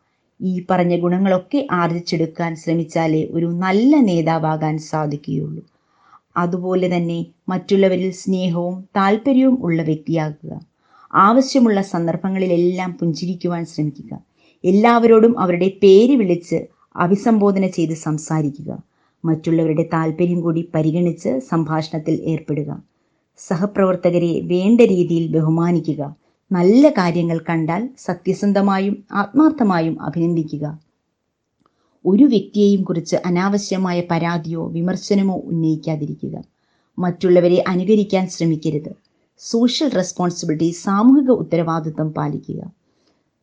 ഈ പറഞ്ഞ ഗുണങ്ങളൊക്കെ ആർജിച്ചെടുക്കാൻ ശ്രമിച്ചാലേ ഒരു നല്ല നേതാവാകാൻ സാധിക്കുകയുള്ളൂ. അതുപോലെ തന്നെ മറ്റുള്ളവരിൽ സ്നേഹവും താല്പര്യവും ഉള്ള വ്യക്തിയാകുക ആവശ്യമുള്ള സന്ദർഭങ്ങളിലെല്ലാം പുഞ്ചിരിക്കുവാൻ ശ്രമിക്കുക. എല്ലാവരോടും അവരുടെ പേര് വിളിച്ച് അഭിസംബോധന ചെയ്ത് സംസാരിക്കുക. മറ്റുള്ളവരുടെ താല്പര്യം കൂടി പരിഗണിച്ച് സംഭാഷണത്തിൽ ഏർപ്പെടുക. സഹപ്രവർത്തകരെ വേണ്ട രീതിയിൽ ബഹുമാനിക്കുക. നല്ല കാര്യങ്ങൾ കണ്ടാൽ സത്യസന്ധമായും ആത്മാർത്ഥമായും അഭിനന്ദിക്കുക. ഒരു വ്യക്തിയെയും കുറിച്ച് അനാവശ്യമായ പരാതിയോ വിമർശനമോ ഉന്നയിക്കാതിരിക്കുക. മറ്റുള്ളവരെ അനുകരിക്കാൻ ശ്രമിക്കരുത്. സോഷ്യൽ റെസ്പോൺസിബിലിറ്റി സാമൂഹിക ഉത്തരവാദിത്വം പാലിക്കുക.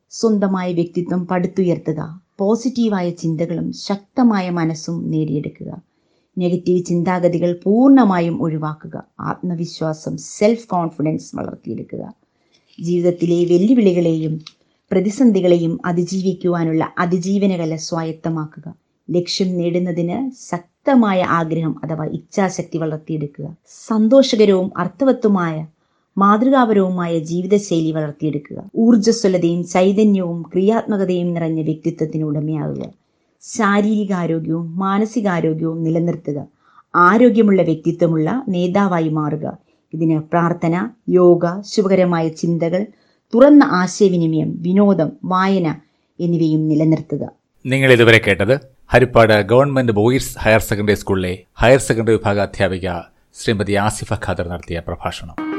സ്വന്തമായ വ്യക്തിത്വം പടുത്തുയർത്തുക. പോസിറ്റീവായ ചിന്തകളും ശക്തമായ മനസ്സും നേടിയെടുക്കുക. നെഗറ്റീവ് ചിന്താഗതികൾ പൂർണമായും ഒഴിവാക്കുക. ആത്മവിശ്വാസം സെൽഫ് കോൺഫിഡൻസ് വളർത്തിയെടുക്കുക. ജീവിതത്തിലെ വെല്ലുവിളികളെയും പ്രതിസന്ധികളെയും അതിജീവിക്കുവാനുള്ള അതിജീവനകല സ്വായത്തമാക്കുക. ലക്ഷ്യം നേടുന്നതിന് ശക്തമായ ആഗ്രഹം അഥവാ ഇച്ഛാശക്തി വളർത്തിയെടുക്കുക. സന്തോഷകരവും അർത്ഥവത്വമായ മാതൃകാപരവുമായ ജീവിതശൈലി വളർത്തിയെടുക്കുക. ഊർജസ്വലതയും ചൈതന്യവും ക്രിയാത്മകതയും നിറഞ്ഞ വ്യക്തിത്വത്തിന് ഉടമയാകുക. ശാരീരികാരോഗ്യവും മാനസികാരോഗ്യവും നിലനിർത്തുക. ആരോഗ്യമുള്ള വ്യക്തിത്വമുള്ള നേതാവായി മാറുക. ഇതിന് പ്രാർത്ഥന യോഗ ശുഭകരമായ ചിന്തകൾ തുറന്ന ആശയവിനിമയം വിനോദം വായന എന്നിവയും നിലനിർത്തുക. നിങ്ങൾ ഇതുവരെ കേട്ടത് Harippad government boys higher secondary സ്കൂളിലെ ഹയർ സെക്കൻഡറി വിഭാഗ അധ്യാപിക ശ്രീമതി ആസിഫ ഖാദർ നടത്തിയ പ്രഭാഷണം.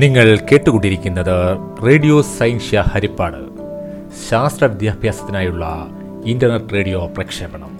നിങ്ങൾ കേട്ടുകൊണ്ടിരിക്കുന്നത് റേഡിയോ സൈൻഷ്യ ഹരിപ്പാട്. ശാസ്ത്ര വിദ്യാഭ്യാസത്തിനായുള്ള ഇന്റർനെറ്റ് റേഡിയോ പ്രക്ഷേപണം.